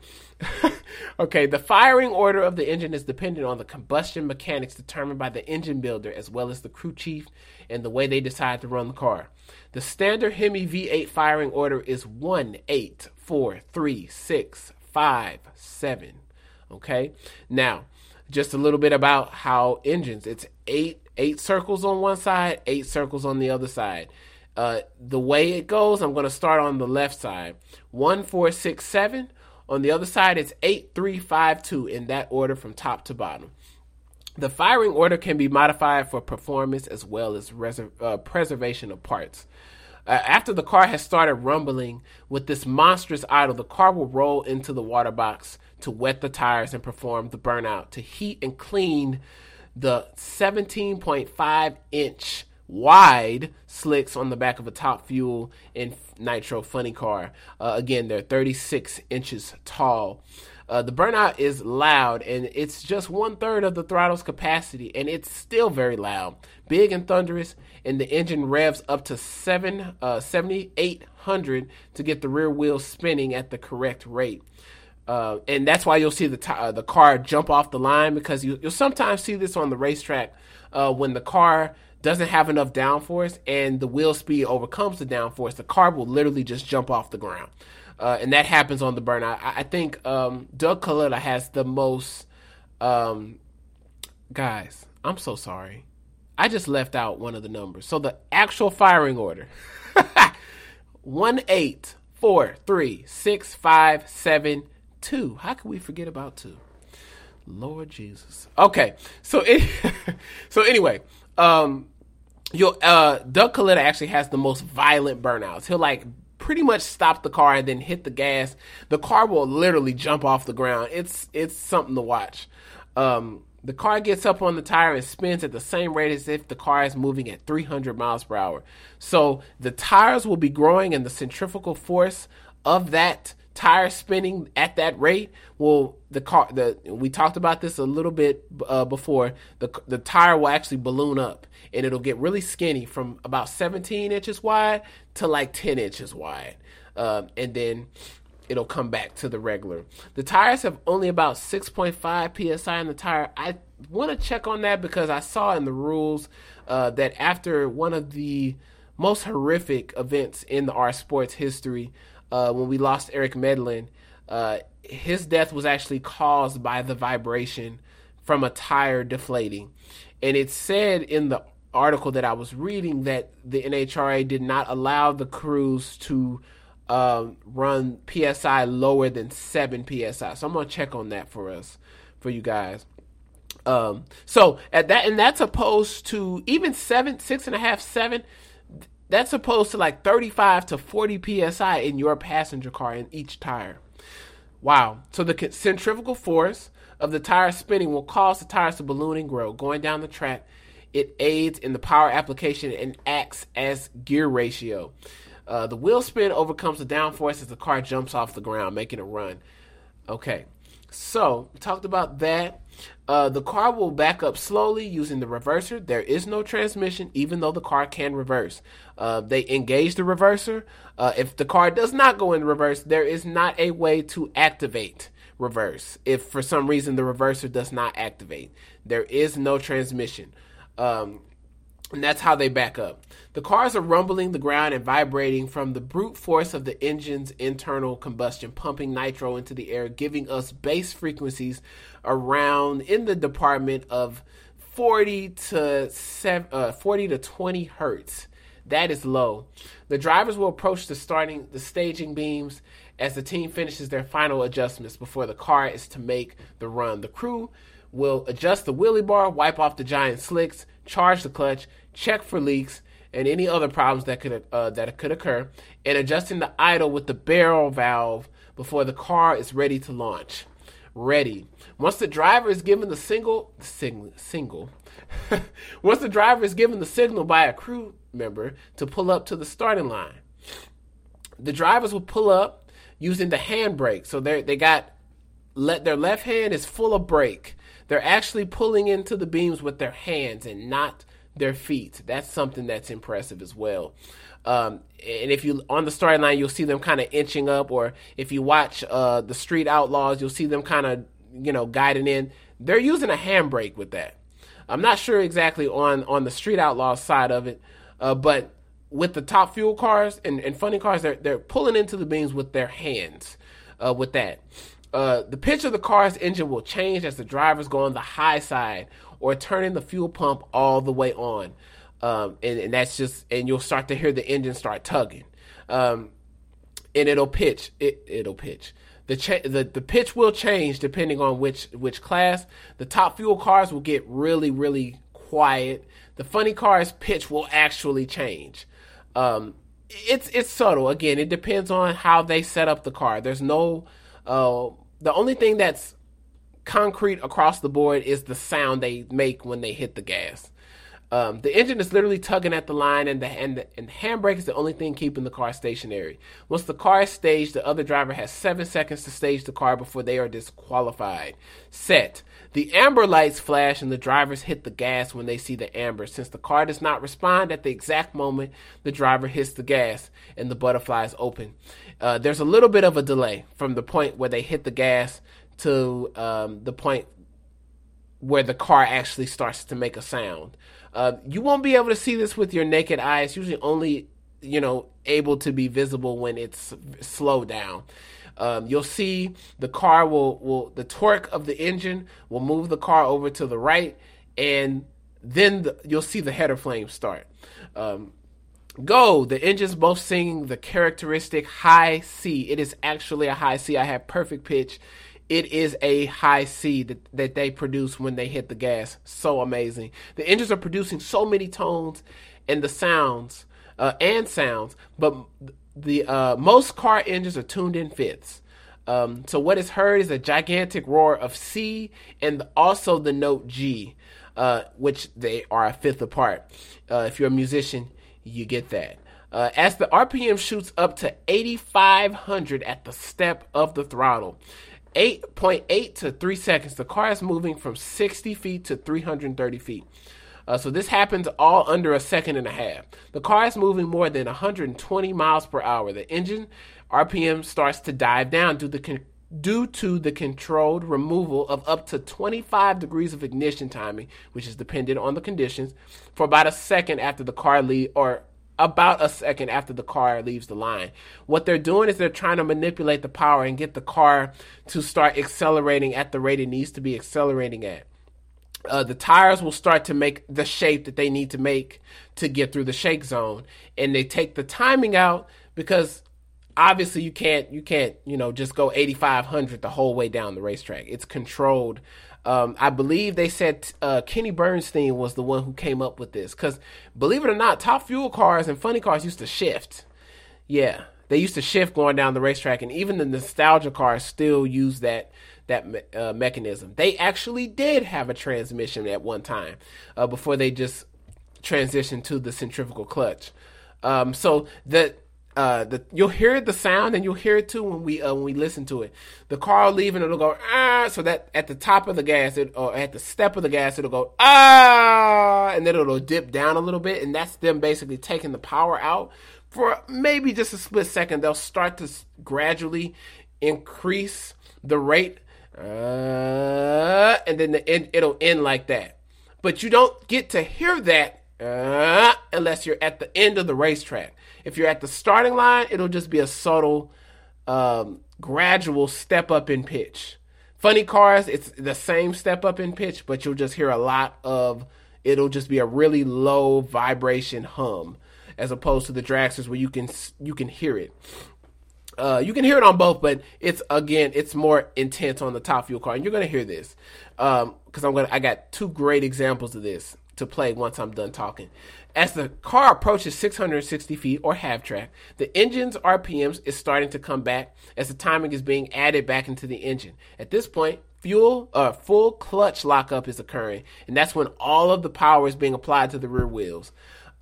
[laughs] okay, the firing order of the engine is dependent on the combustion mechanics determined by the engine builder as well as the crew chief and the way they decide to run the car. The standard Hemi V8 firing order is 1 8 4 3 6 5 7. Okay? Now, just a little bit about how engines. It's 8 8 circles on one side, 8 circles on the other side. Uh, the way it goes, I'm going to start on the left side. One, four, six, seven. On the other side, it's eight, three, five, two in that order from top to bottom. The firing order can be modified for performance as well as uh, preservation of parts. Uh, after the car has started rumbling with this monstrous idle, the car will roll into the water box to wet the tires and perform the burnout to heat and clean the 17.5 inch wide slicks on the back of a top fuel and nitro funny car. Uh, again, they're 36 inches tall. Uh, the burnout is loud and it's just one third of the throttle's capacity, and it's still very loud, big and thunderous. And the engine revs up to seven uh, 7,800 to get the rear wheels spinning at the correct rate. Uh, and that's why you'll see the t- uh, the car jump off the line because you, will sometimes see this on the racetrack uh, when the car doesn't have enough downforce and the wheel speed overcomes the downforce. The car will literally just jump off the ground uh, and that happens on the burnout. I, I think um, Doug Kalitta has the most. Um, guys, I'm so sorry. I just left out one of the numbers. So the actual firing order: [laughs] one eight four three six five seven two. How can we forget about two? Lord Jesus. Okay, so it, [laughs] so anyway, um, you uh, Doug Kalitta actually has the most violent burnouts. He'll like pretty much stop the car and then hit the gas, the car will literally jump off the ground. It's it's something to watch. Um, the car gets up on the tire and spins at the same rate as if the car is moving at 300 miles per hour. So the tires will be growing, and the centrifugal force of that tire spinning at that rate will the car the we talked about this a little bit uh, before the the tire will actually balloon up and it'll get really skinny from about 17 inches wide to like 10 inches wide. Um, and then it'll come back to the regular. The tires have only about 6.5 psi in the tire. I want to check on that because I saw in the rules uh, that after one of the most horrific events in the R sports history, uh, when we lost Eric Medlen, uh, his death was actually caused by the vibration from a tire deflating. And it said in the article that I was reading that the NHRA did not allow the crews to um, run PSI lower than seven PSI. So I'm gonna check on that for us, for you guys. Um, so at that, and that's opposed to even seven, six and a half, seven. That's opposed to like 35 to 40 psi in your passenger car in each tire. Wow. So the centrifugal force of the tire spinning will cause the tires to balloon and grow, going down the track it aids in the power application and acts as gear ratio. Uh, the wheel spin overcomes the downforce as the car jumps off the ground, making a run. Okay, so we talked about that. Uh, the car will back up slowly using the reverser. There is no transmission, even though the car can reverse. Uh, they engage the reverser. Uh, if the car does not go in reverse, there is not a way to activate reverse. If for some reason the reverser does not activate, there is no transmission. Um, and that's how they back up. The cars are rumbling the ground and vibrating from the brute force of the engine's internal combustion, pumping nitro into the air, giving us bass frequencies around in the department of 40 to seven, uh, 40 to 20 hertz. That is low. The drivers will approach the starting the staging beams as the team finishes their final adjustments before the car is to make the run. The crew will adjust the wheelie bar, wipe off the giant slicks, charge the clutch, check for leaks and any other problems that could uh, that could occur, and adjusting the idle with the barrel valve before the car is ready to launch. Ready. Once the driver is given the single single single [laughs] once the driver is given the signal by a crew member to pull up to the starting line, the drivers will pull up using the handbrake. So they they got let their left hand is full of brake they're actually pulling into the beams with their hands and not their feet. That's something that's impressive as well. Um, and if you on the storyline, you'll see them kind of inching up, or if you watch uh, the Street Outlaws, you'll see them kind of you know guiding in. They're using a handbrake with that. I'm not sure exactly on on the Street Outlaws side of it, uh, but with the top fuel cars and, and funny cars, they're they're pulling into the beams with their hands uh, with that. Uh, the pitch of the car's engine will change as the drivers go on the high side or turning the fuel pump all the way on. Um, and, and, that's just, and you'll start to hear the engine start tugging. Um, and it'll pitch. It, it'll pitch. The, cha- the the pitch will change depending on which which class. The top fuel cars will get really really quiet. The funny cars pitch will actually change. Um, it's it's subtle. Again, it depends on how they set up the car. There's no uh, the only thing that's concrete across the board is the sound they make when they hit the gas. Um, the engine is literally tugging at the line, and the, and the and the handbrake is the only thing keeping the car stationary. Once the car is staged, the other driver has seven seconds to stage the car before they are disqualified. Set. The amber lights flash, and the drivers hit the gas when they see the amber. Since the car does not respond at the exact moment the driver hits the gas, and the butterflies open. Uh, there's a little bit of a delay from the point where they hit the gas to um, the point where the car actually starts to make a sound. Uh, you won't be able to see this with your naked eye. It's usually only, you know, able to be visible when it's slowed down. Um, you'll see the car will, will, the torque of the engine will move the car over to the right, and then the, you'll see the header flame start. Um, go, the engine's both singing the characteristic high C. It is actually a high C. I have perfect pitch it is a high C that, that they produce when they hit the gas. So amazing. The engines are producing so many tones and the sounds uh, and sounds, but the uh, most car engines are tuned in fifths. Um, so what is heard is a gigantic roar of C and also the note G, uh, which they are a fifth apart. Uh, if you're a musician, you get that. Uh, as the RPM shoots up to 8,500 at the step of the throttle. 8.8 to 3 seconds. The car is moving from 60 feet to 330 feet. Uh, so this happens all under a second and a half. The car is moving more than 120 miles per hour. The engine RPM starts to dive down due, con- due to the controlled removal of up to 25 degrees of ignition timing, which is dependent on the conditions, for about a second after the car leave or about a second after the car leaves the line. What they're doing is they're trying to manipulate the power and get the car to start accelerating at the rate it needs to be accelerating at. Uh, the tires will start to make the shape that they need to make to get through the shake zone, and they take the timing out because obviously you can't you can't you know just go 8500 the whole way down the racetrack. It's controlled um, I believe they said uh, Kenny Bernstein was the one who came up with this because, believe it or not, top fuel cars and funny cars used to shift. Yeah, they used to shift going down the racetrack, and even the nostalgia cars still use that that me- uh, mechanism. They actually did have a transmission at one time uh, before they just transitioned to the centrifugal clutch. Um, so the uh, the you'll hear the sound and you'll hear it too when we uh, when we listen to it. The car leaving it'll go ah, so that at the top of the gas it, or at the step of the gas it'll go ah, and then it'll dip down a little bit, and that's them basically taking the power out for maybe just a split second. They'll start to gradually increase the rate, uh, and then the end, it'll end like that. But you don't get to hear that uh, unless you're at the end of the racetrack. If you're at the starting line, it'll just be a subtle, um, gradual step up in pitch. Funny cars, it's the same step up in pitch, but you'll just hear a lot of. It'll just be a really low vibration hum, as opposed to the dragsters where you can you can hear it. Uh, you can hear it on both, but it's again, it's more intense on the top fuel car, and you're gonna hear this because um, I'm gonna. I got two great examples of this to play once I'm done talking. As the car approaches 660 feet or half track, the engine's RPMs is starting to come back as the timing is being added back into the engine. At this point, fuel uh, full clutch lockup is occurring, and that's when all of the power is being applied to the rear wheels.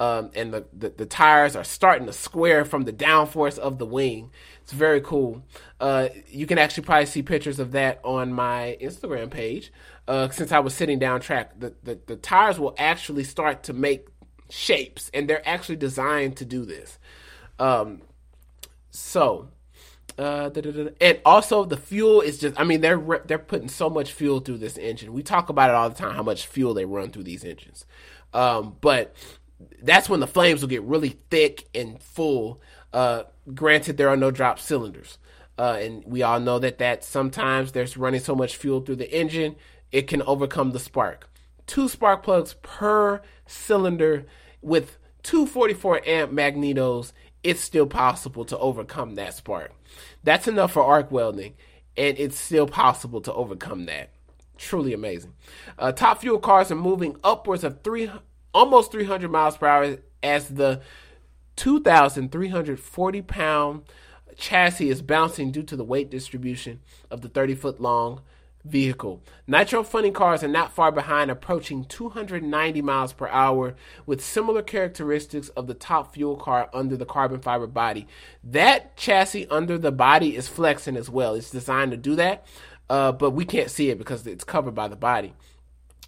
Um, and the, the, the, tires are starting to square from the downforce of the wing. It's very cool. Uh, you can actually probably see pictures of that on my Instagram page. Uh, since I was sitting down track, the, the, the tires will actually start to make shapes, and they're actually designed to do this. Um, so, uh, and also the fuel is just I mean they're they're putting so much fuel through this engine. We talk about it all the time how much fuel they run through these engines. Um, but that's when the flames will get really thick and full. Uh, granted, there are no drop cylinders, uh, and we all know that that sometimes there's running so much fuel through the engine it can overcome the spark. Two spark plugs per cylinder with 244 amp magnetos, it's still possible to overcome that spark. That's enough for arc welding, and it's still possible to overcome that. Truly amazing. Uh, top fuel cars are moving upwards of three, almost 300 miles per hour as the 2,340 pound chassis is bouncing due to the weight distribution of the 30 foot long vehicle. Nitro funny cars are not far behind, approaching 290 miles per hour, with similar characteristics of the top fuel car under the carbon fiber body. That chassis under the body is flexing as well. It's designed to do that, uh, but we can't see it because it's covered by the body.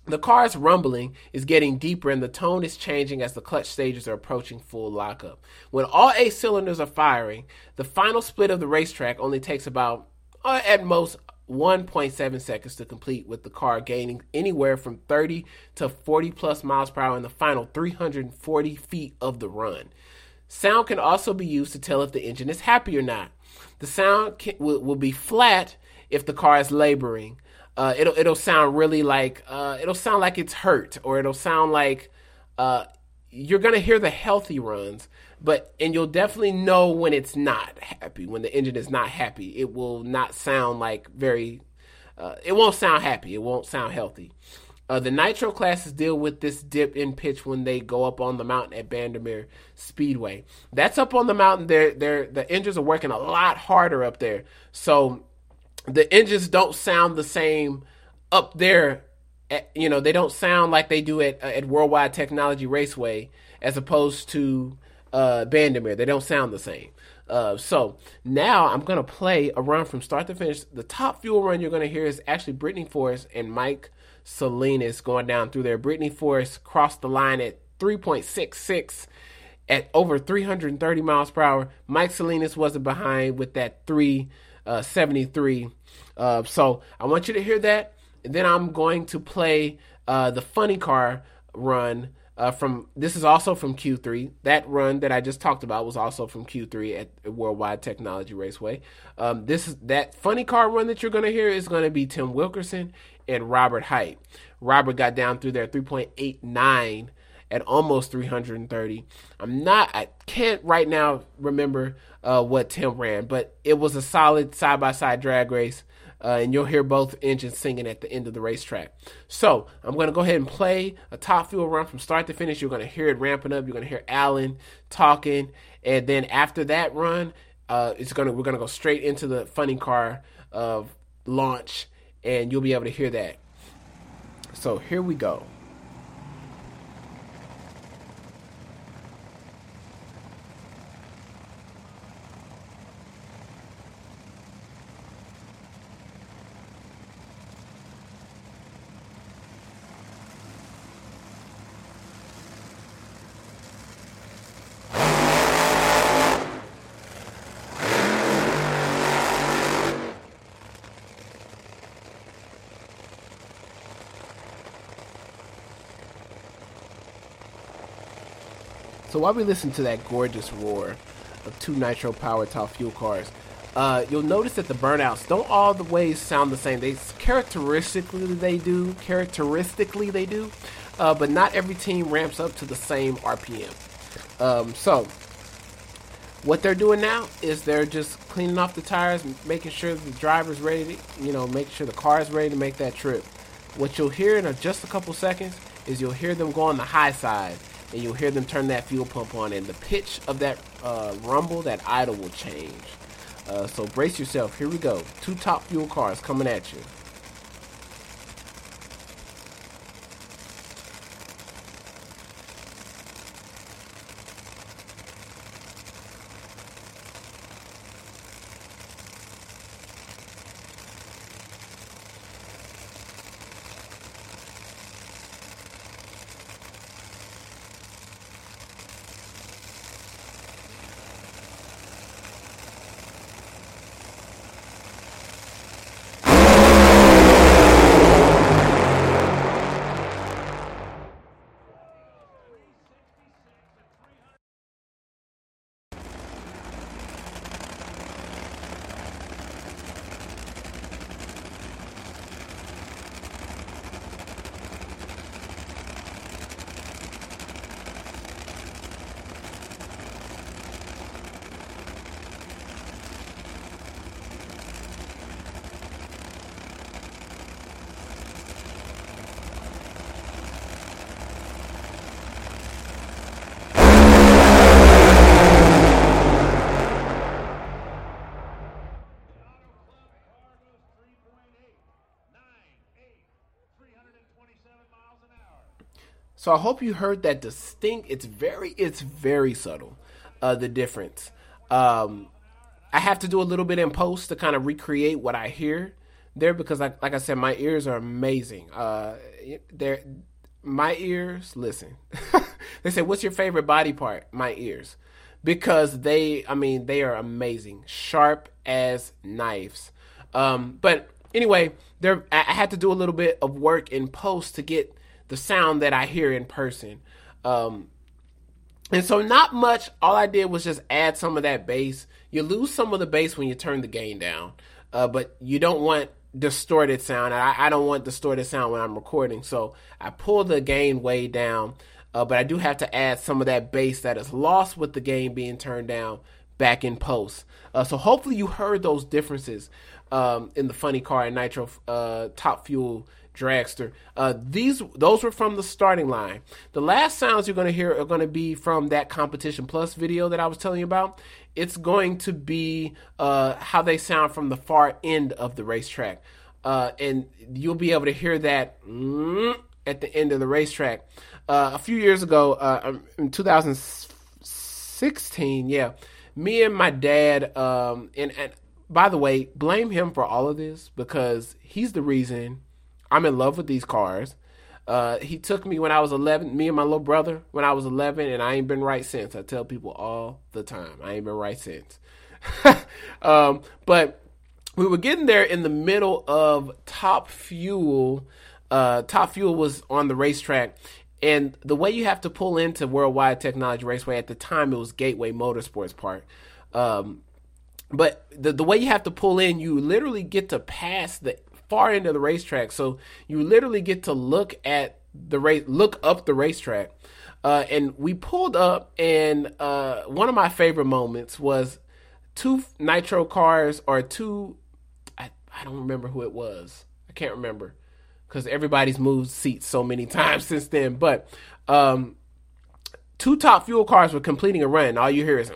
The car's rumbling is getting deeper and the tone is changing as the clutch stages are approaching full lockup. When all eight cylinders are firing, the final split of the racetrack only takes about, uh, at most, 1.7 seconds to complete, with the car gaining anywhere from 30 to 40 plus miles per hour in the final 340 feet of the run. Sound can also be used to tell if the engine is happy or not. The sound can, will, will be flat if the car is laboring uh, it'll it'll sound really like uh, it'll sound like it's hurt, or it'll sound like uh, you're gonna hear the healthy runs, but and you'll definitely know when it's not happy, when the engine is not happy. It will not sound like very. Uh, it won't sound happy. It won't sound healthy. Uh, the nitro classes deal with this dip in pitch when they go up on the mountain at Bandimere Speedway. That's up on the mountain. They're, they're, the engines are working a lot harder up there. So the engines don't sound the same up there. At, you know, they don't sound like they do at at Worldwide Technology Raceway as opposed to uh, Bandimere. They don't sound the same. Uh, so now I'm gonna play a run from start to finish. The top fuel run you're gonna hear is actually Brittany Force and Mike Salinas going down through there. Brittany Force crossed the line at 3.66 at over 330 miles per hour. Mike Salinas wasn't behind with that three uh, 73. Uh, so I want you to hear that. And then I'm going to play uh, the funny car run uh, from this is also from Q3. That run that I just talked about was also from Q3 at Worldwide Technology Raceway. Um, this is that funny car run that you're going to hear is going to be Tim Wilkerson and Robert Hight. Robert got down through there 3.89 at almost 330. I'm not, I can't right now remember uh, what Tim ran, but it was a solid side by side drag race. Uh, and you'll hear both engines singing at the end of the racetrack. So I'm going to go ahead and play a top fuel run from start to finish. You're going to hear it ramping up. You're going to hear Alan talking, and then after that run, uh, it's going to we're going to go straight into the funny car of launch, and you'll be able to hear that. So here we go. So while we listen to that gorgeous roar of two nitro powered top fuel cars, uh, you'll notice that the burnouts don't all the ways sound the same. They characteristically they do, characteristically they do, uh, but not every team ramps up to the same RPM. Um, so what they're doing now is they're just cleaning off the tires, making sure the driver's ready to, you know, make sure the car is ready to make that trip. What you'll hear in just a couple seconds is you'll hear them go on the high side and you'll hear them turn that fuel pump on, and the pitch of that uh, rumble, that idle will change. Uh, so brace yourself. Here we go. Two top fuel cars coming at you. So I hope you heard that distinct. It's very, it's very subtle, uh, the difference. Um, I have to do a little bit in post to kind of recreate what I hear there because, like, like I said, my ears are amazing. Uh, they're my ears. Listen, [laughs] they say, "What's your favorite body part?" My ears, because they, I mean, they are amazing, sharp as knives. Um, but anyway, there I had to do a little bit of work in post to get the sound that I hear in person. Um, and so not much. All I did was just add some of that bass. You lose some of the bass when you turn the gain down, uh, but you don't want distorted sound. I, I, don't want distorted sound when I'm recording, so I pull the gain way down. Uh, but I do have to add some of that bass that is lost with the gain being turned down back in post. Uh, so hopefully you heard those differences um, in the funny car and nitro uh, top fuel dragster. Uh, these those were from the starting line. The last sounds you're going to hear are going to be from that competition plus video that I was telling you about. It's going to be uh, how they sound from the far end of the racetrack, uh, and you'll be able to hear that mm, at the end of the racetrack. Uh, a few years ago, uh, um, in 2016, yeah, me and my dad, um, and, and by the way, blame him for all of this because he's the reason I'm in love with these cars. Uh, he took me when I was 11, me and my little brother when I was 11, and I ain't been right since. I tell people all the time, I ain't been right since. [laughs] um, but we were getting there in the middle of Top Fuel. Uh, Top Fuel was on the racetrack, and the way you have to pull into Worldwide Technology Raceway at the time, it was Gateway Motorsports Park. Um, but the the way you have to pull in, you literally get to pass the far end of the racetrack. So you literally get to look at the race, look up the racetrack. Uh, and we pulled up, and uh, one of my favorite moments was two nitro cars or two. I, I don't remember who it was. I can't remember because everybody's moved seats so many times [laughs] since then. But um, two top fuel cars were completing a run. All you hear is.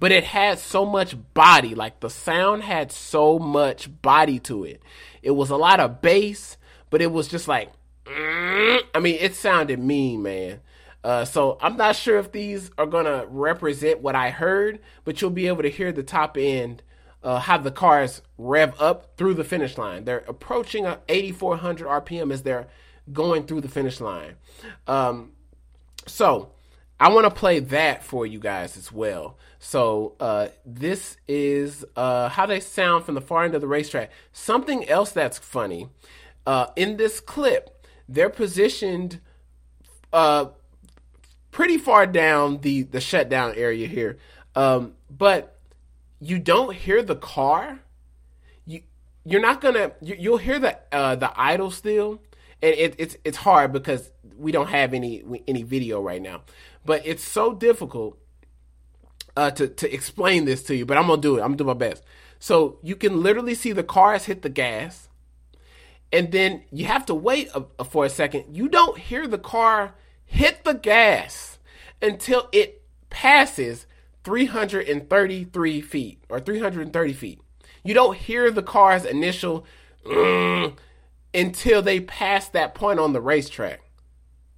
But it had so much body. Like the sound had so much body to it. It was a lot of bass, but it was just like, mm, I mean, it sounded mean, man. Uh, so I'm not sure if these are gonna represent what I heard, but you'll be able to hear the top end, uh, how the cars rev up through the finish line. They're approaching 8,400 RPM as they're going through the finish line. Um, so I want to play that for you guys as well. So uh, this is uh, how they sound from the far end of the racetrack. Something else that's funny uh, in this clip, they're positioned uh, pretty far down the the shutdown area here, um, but you don't hear the car. You you're not gonna you, you'll hear the uh, the idle still, and it, it's it's hard because we don't have any any video right now. But it's so difficult uh, to to explain this to you. But I'm gonna do it. I'm gonna do my best. So you can literally see the cars hit the gas, and then you have to wait a, a, for a second. You don't hear the car hit the gas until it passes 333 feet or 330 feet. You don't hear the car's initial mm, until they pass that point on the racetrack.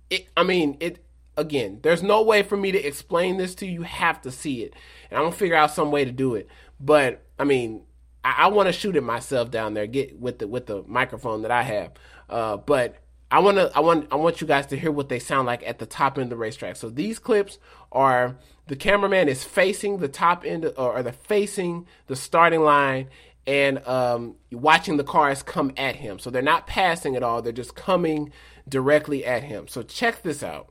It, I mean, it again, there's no way for me to explain this to you. You have to see it. And I'm gonna figure out some way to do it. But I mean, I, I want to shoot it myself down there, get with the with the microphone that I have. Uh, but I want to I want I want you guys to hear what they sound like at the top end of the racetrack. So these clips are the cameraman is facing the top end or, or the facing the starting line and um, watching the cars come at him. So they're not passing at all; they're just coming directly at him. So check this out.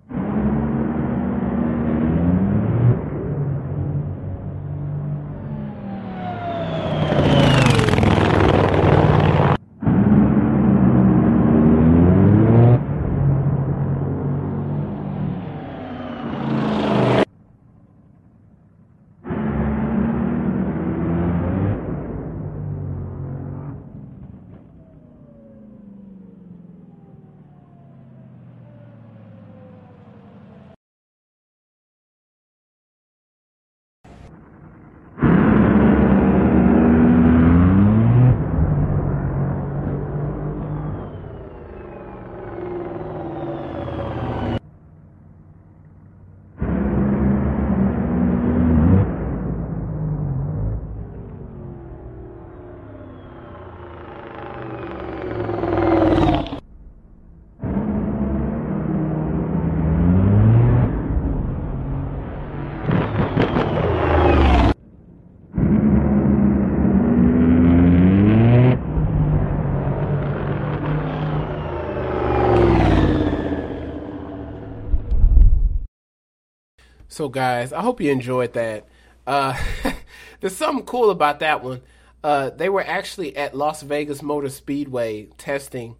So, guys, I hope you enjoyed that. Uh, [laughs] there's something cool about that one. Uh, they were actually at Las Vegas Motor Speedway testing,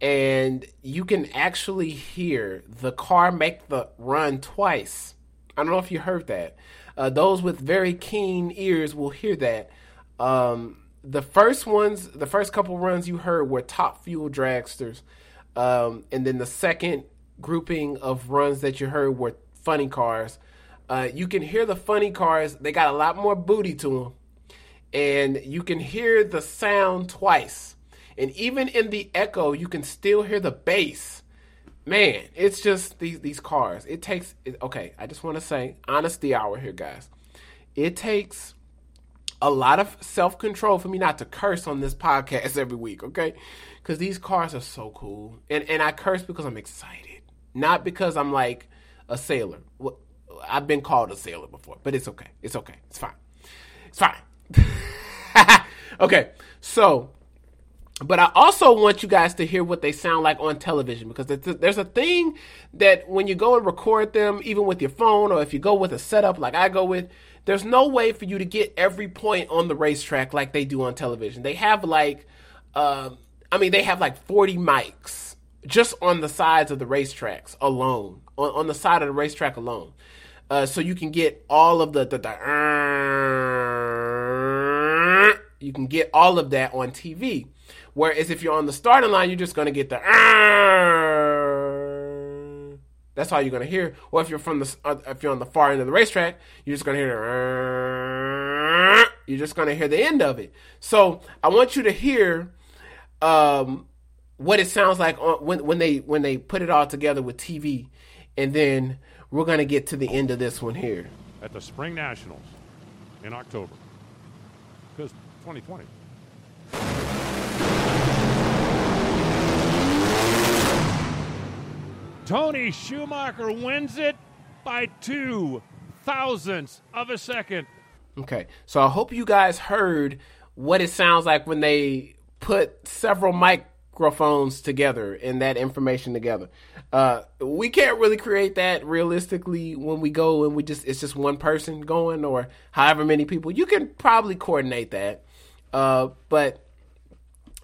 and you can actually hear the car make the run twice. I don't know if you heard that. Uh, those with very keen ears will hear that. Um, the first ones, the first couple runs you heard were top fuel dragsters, um, and then the second grouping of runs that you heard were funny cars. Uh, you can hear the funny cars. They got a lot more booty to them. And you can hear the sound twice. And even in the echo, you can still hear the bass. Man, it's just these these cars. It takes it, okay. I just want to say honesty hour here, guys. It takes a lot of self control for me not to curse on this [laughs] podcast every week, okay? Because these cars are so cool, and and I curse because I'm excited, not because I'm like a sailor. I've been called a sailor before, but it's okay. It's okay. It's fine. It's fine. [laughs] okay, so, but I also want you guys to hear what they sound like on television because there's a thing that when you go and record them, even with your phone or if you go with a setup like I go with, there's no way for you to get every point on the racetrack like they do on television. They have like, uh, I mean, they have like 40 mics just on the sides of the racetracks alone, on, on the side of the racetrack alone. Uh, so you can get all of the, the, the you can get all of that on TV. Whereas if you're on the starting line, you're just to get the that's all you're to hear. Or if you're from the uh, if you're on the far end of the racetrack, you're just to hear uh, you're just to hear the end of it. So I want you to hear um, what it sounds like on, when when they when they put it all together with TV, and then we're going to get to the end of this one here. At the Spring Nationals in October. Because 2020. Tony Schumacher wins it by two thousandths of a second. Okay, so I hope you guys heard what it sounds like when they put several mic microphones together and that information together. Uh, we can't really create that realistically when we go and we just it's just one person going or however many people. You can probably coordinate that, uh, but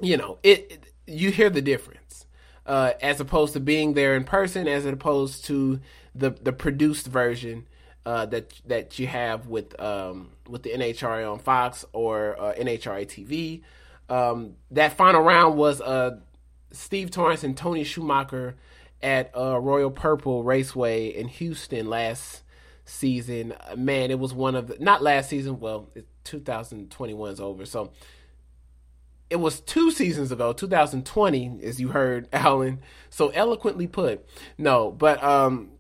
you know it, it. You hear the difference uh, as opposed to being there in person, as opposed to the the produced version. Uh, that that you have with um, with the NHRA on Fox or uh, NHRA TV. Um, that final round was uh, Steve Torrence and Tony Schumacher at uh, Royal Purple Raceway in Houston last season. Man, it was one of the, not last season. Well, 2021 is over, so it was two seasons ago, 2020, as you heard [laughs] Alan so eloquently put. No, but um,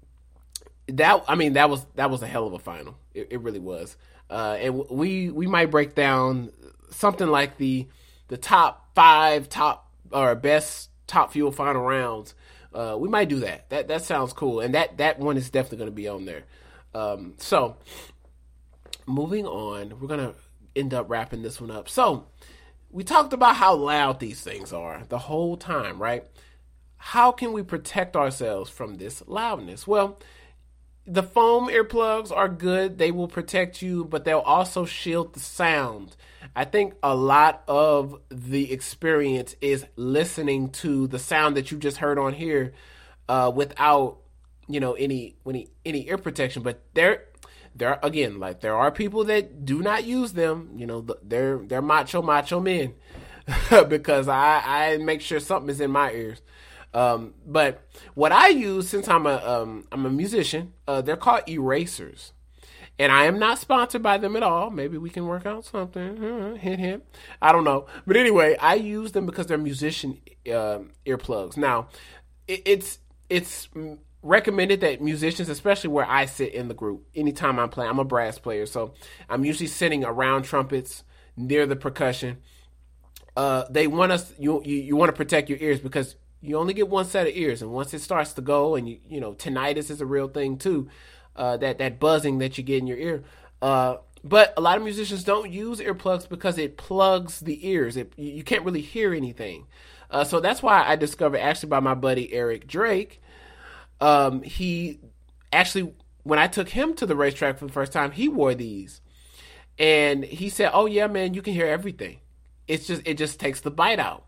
that I mean that was that was a hell of a final. It, it really was, uh, and we we might break down something like the the top five, top or best top fuel final rounds. Uh, we might do that. That that sounds cool, and that that one is definitely going to be on there. Um, so, moving on, we're gonna end up wrapping this one up. So, we talked about how loud these things are the whole time, right? How can we protect ourselves from this loudness? Well, the foam earplugs are good. They will protect you, but they'll also shield the sound. I think a lot of the experience is listening to the sound that you just heard on here uh, without, you know, any any any ear protection. But there, there again, like there are people that do not use them. You know, they're they're macho macho men [laughs] because I I make sure something is in my ears. Um, but what I use since I'm a um, I'm a musician, uh, they're called Earasers, and I am not sponsored by them at all. Maybe we can work out something. Hint, hint. I don't know, but anyway, I use them because they're musician uh, earplugs. Now, it, it's it's recommended that musicians, especially where I sit in the group, anytime I'm playing, I'm a brass player, so I'm usually sitting around trumpets near the percussion. Uh, they want us you you, you want to protect your ears because you only get one set of ears, and once it starts to go, and you you know tinnitus is a real thing too, uh, that that buzzing that you get in your ear. Uh, but a lot of musicians don't use earplugs because it plugs the ears. It, you can't really hear anything. Uh, so that's why I discovered actually by my buddy Eric Drake. Um, he actually when I took him to the racetrack for the first time, he wore these, and he said, "Oh yeah, man, you can hear everything. It's just it just takes the bite out."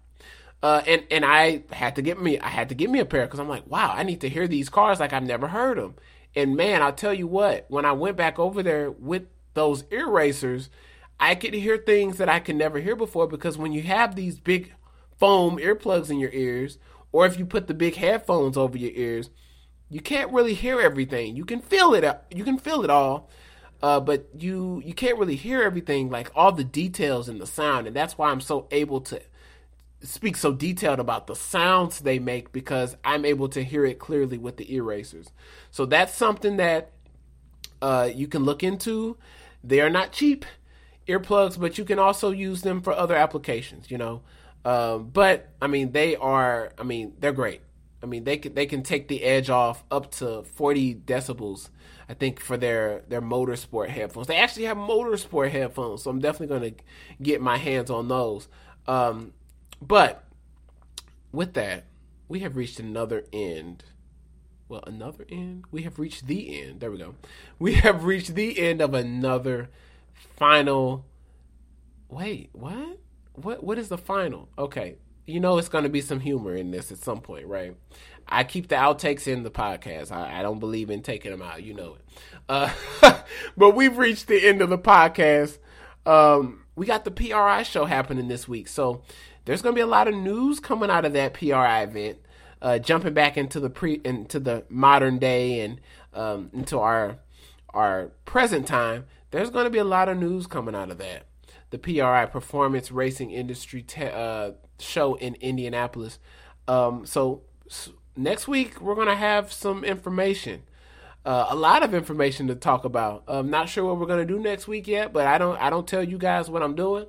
Uh, and and I had to get me I had to get me a pair because I'm like, wow, I need to hear these cars like I've never heard them. And man, I'll tell you what, when I went back over there with those Earasers, I could hear things that I could never hear before because when you have these big foam earplugs in your ears, or if you put the big headphones over your ears, you can't really hear everything. You can feel it. You can feel it all, uh, but you you can't really hear everything, like all the details in the sound. And that's why I'm so able to speak so detailed about the sounds they make because I'm able to hear it clearly with the Earasers. So that's something that uh, you can look into. They are not cheap earplugs, but you can also use them for other applications. You know, um, but I mean they are. I mean they're great. I mean they can they can take the edge off up to 40 decibels. I think for their their motorsport headphones. They actually have motorsport headphones, so I'm definitely going to get my hands on those. Um, but with that, we have reached another end. Well, another end? We have reached the end. There we go. We [laughs] have reached the end of another final. Wait, what? What? What is the final? Okay, you know it's to be some humor in this at some point, right? I keep the outtakes in the podcast. I, I don't believe in taking them out. You know it. Uh, [laughs] but we've reached the end of the podcast. Um, we got the PRI show happening this week, so there's going to be a lot of news coming out of that PRI event. Uh, jumping back into the pre into the modern day and um, into our our present time, there's going to be a lot of news coming out of that. The PRI Performance Racing Industry te- uh, show in Indianapolis. Um, so, so, next week we're going to have some information, uh, a lot of information to talk about. I'm not sure what we're going to do next week yet, but I don't I don't tell you guys what I'm doing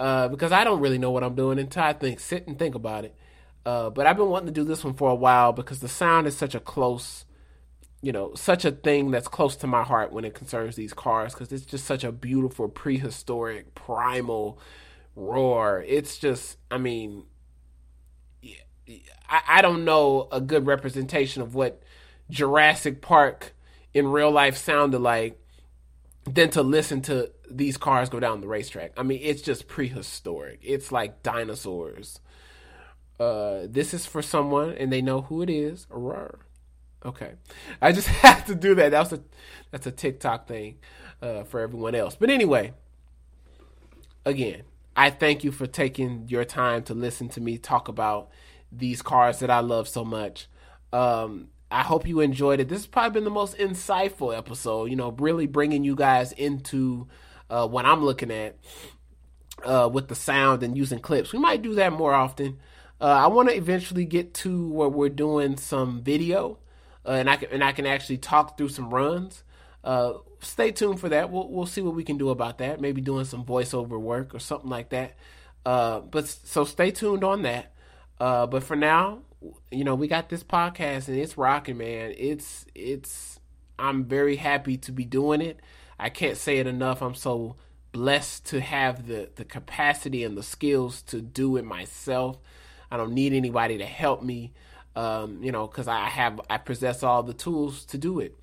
uh, because I don't really know what I'm doing until I think, sit and think about it. Uh, but I've been wanting to do this one for a while because the sound is such a close, you know, such a thing that's close to my heart when it concerns these cars because it's just such a beautiful prehistoric primal roar. It's just, I mean, I, I don't know a good representation of what Jurassic Park in real life sounded like than to listen to these cars go down the racetrack. I mean, it's just prehistoric. It's like dinosaurs. Uh, this is for someone, and they know who it is. Okay, I just [laughs] have to do that. That's a that's a TikTok thing uh, for everyone else. But anyway, again, I thank you for taking your time to listen to me talk about these cars that I love so much. Um, I hope you enjoyed it. This has probably been the most insightful episode. You know, really bringing you guys into uh, what I'm looking at uh, with the sound and using clips. We might do that more often. Uh, I want to eventually get to where we're doing some video, uh, and I can and I can actually talk through some runs. Uh, stay tuned for that. We'll we'll see what we can do about that. Maybe doing some voiceover work or something like that. Uh, but so stay tuned on that. but for now, you know, we got this podcast and it's rocking, man. It's it's I'm very happy to be doing it. I can't say it enough. I'm so blessed to have the the capacity and the skills to do it myself. I don't need anybody to help me, um, you know, because I have I possess all the tools to do it.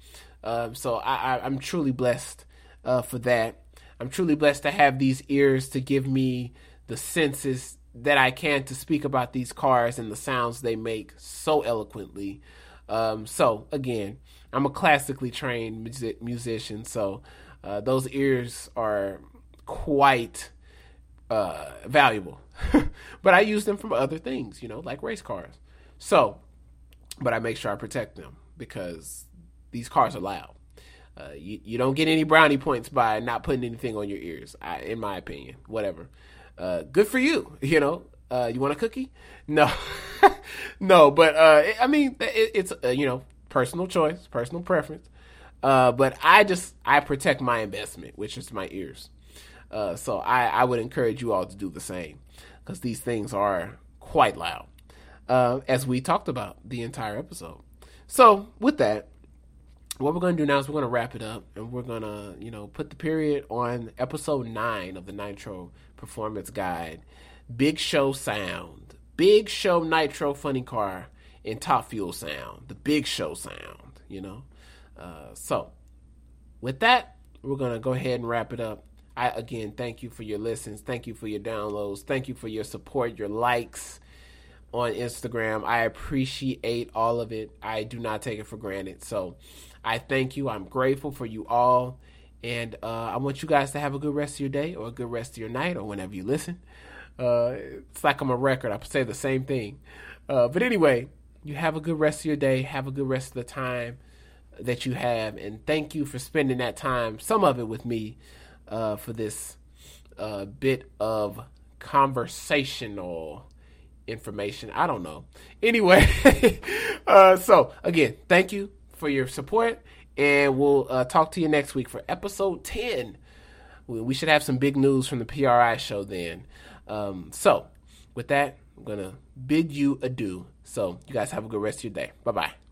Um, so I, am truly blessed uh, for that. I'm truly blessed to have these ears to give me the senses that I can to speak about these cars and the sounds they make so eloquently. Um, so again, I'm a classically trained music- musician, so uh, those ears are quite uh, valuable. [laughs] but I use them for other things, you know, like race cars. So, but I make sure I protect them because these cars are loud. Uh, you, you don't get any brownie points by not putting anything on your ears, I, in my opinion. Whatever. Uh, good for you. [laughs] You know, uh, you want a cookie? No, [laughs] no. But uh, I mean, it, it's uh, you know, personal choice, personal preference. Uh, but I just I protect my investment, which is my ears. Uh, so I, I would encourage you all to do the same because these things are quite loud, uh, as we talked about the entire episode. So with that, what we're going to do now is we're going to wrap it up and we're going to you know put the period on episode nine of the Nitro Performance Guide. Big Show sound, Big Show Nitro Funny Car, and Top Fuel sound. The Big Show sound. You know. Uh, so with that, we're going to go ahead and wrap it up. I again thank you for your listens, thank you for your downloads, thank you for your support, your likes on Instagram. I appreciate all of it. I do not take it for granted. So I thank you. I'm grateful for you all. And uh, I want you guys to have a good rest of your day or a good rest of your night or whenever you listen. Uh, it's like I'm a record. I say the same thing. Uh, but anyway, you have a good rest of your day. Have a good rest of the time that you have. And thank you for spending that time, some of it with me, uh, for this uh, bit of conversational information. I don't know. Anyway, [laughs] uh, so again, thank you for your support. And we'll uh, talk to you next week for episode 10. We should have some big news from the PRI show then. Um, so, with that, I'm going to bid you adieu. So, you guys have a good rest of your day. Bye bye.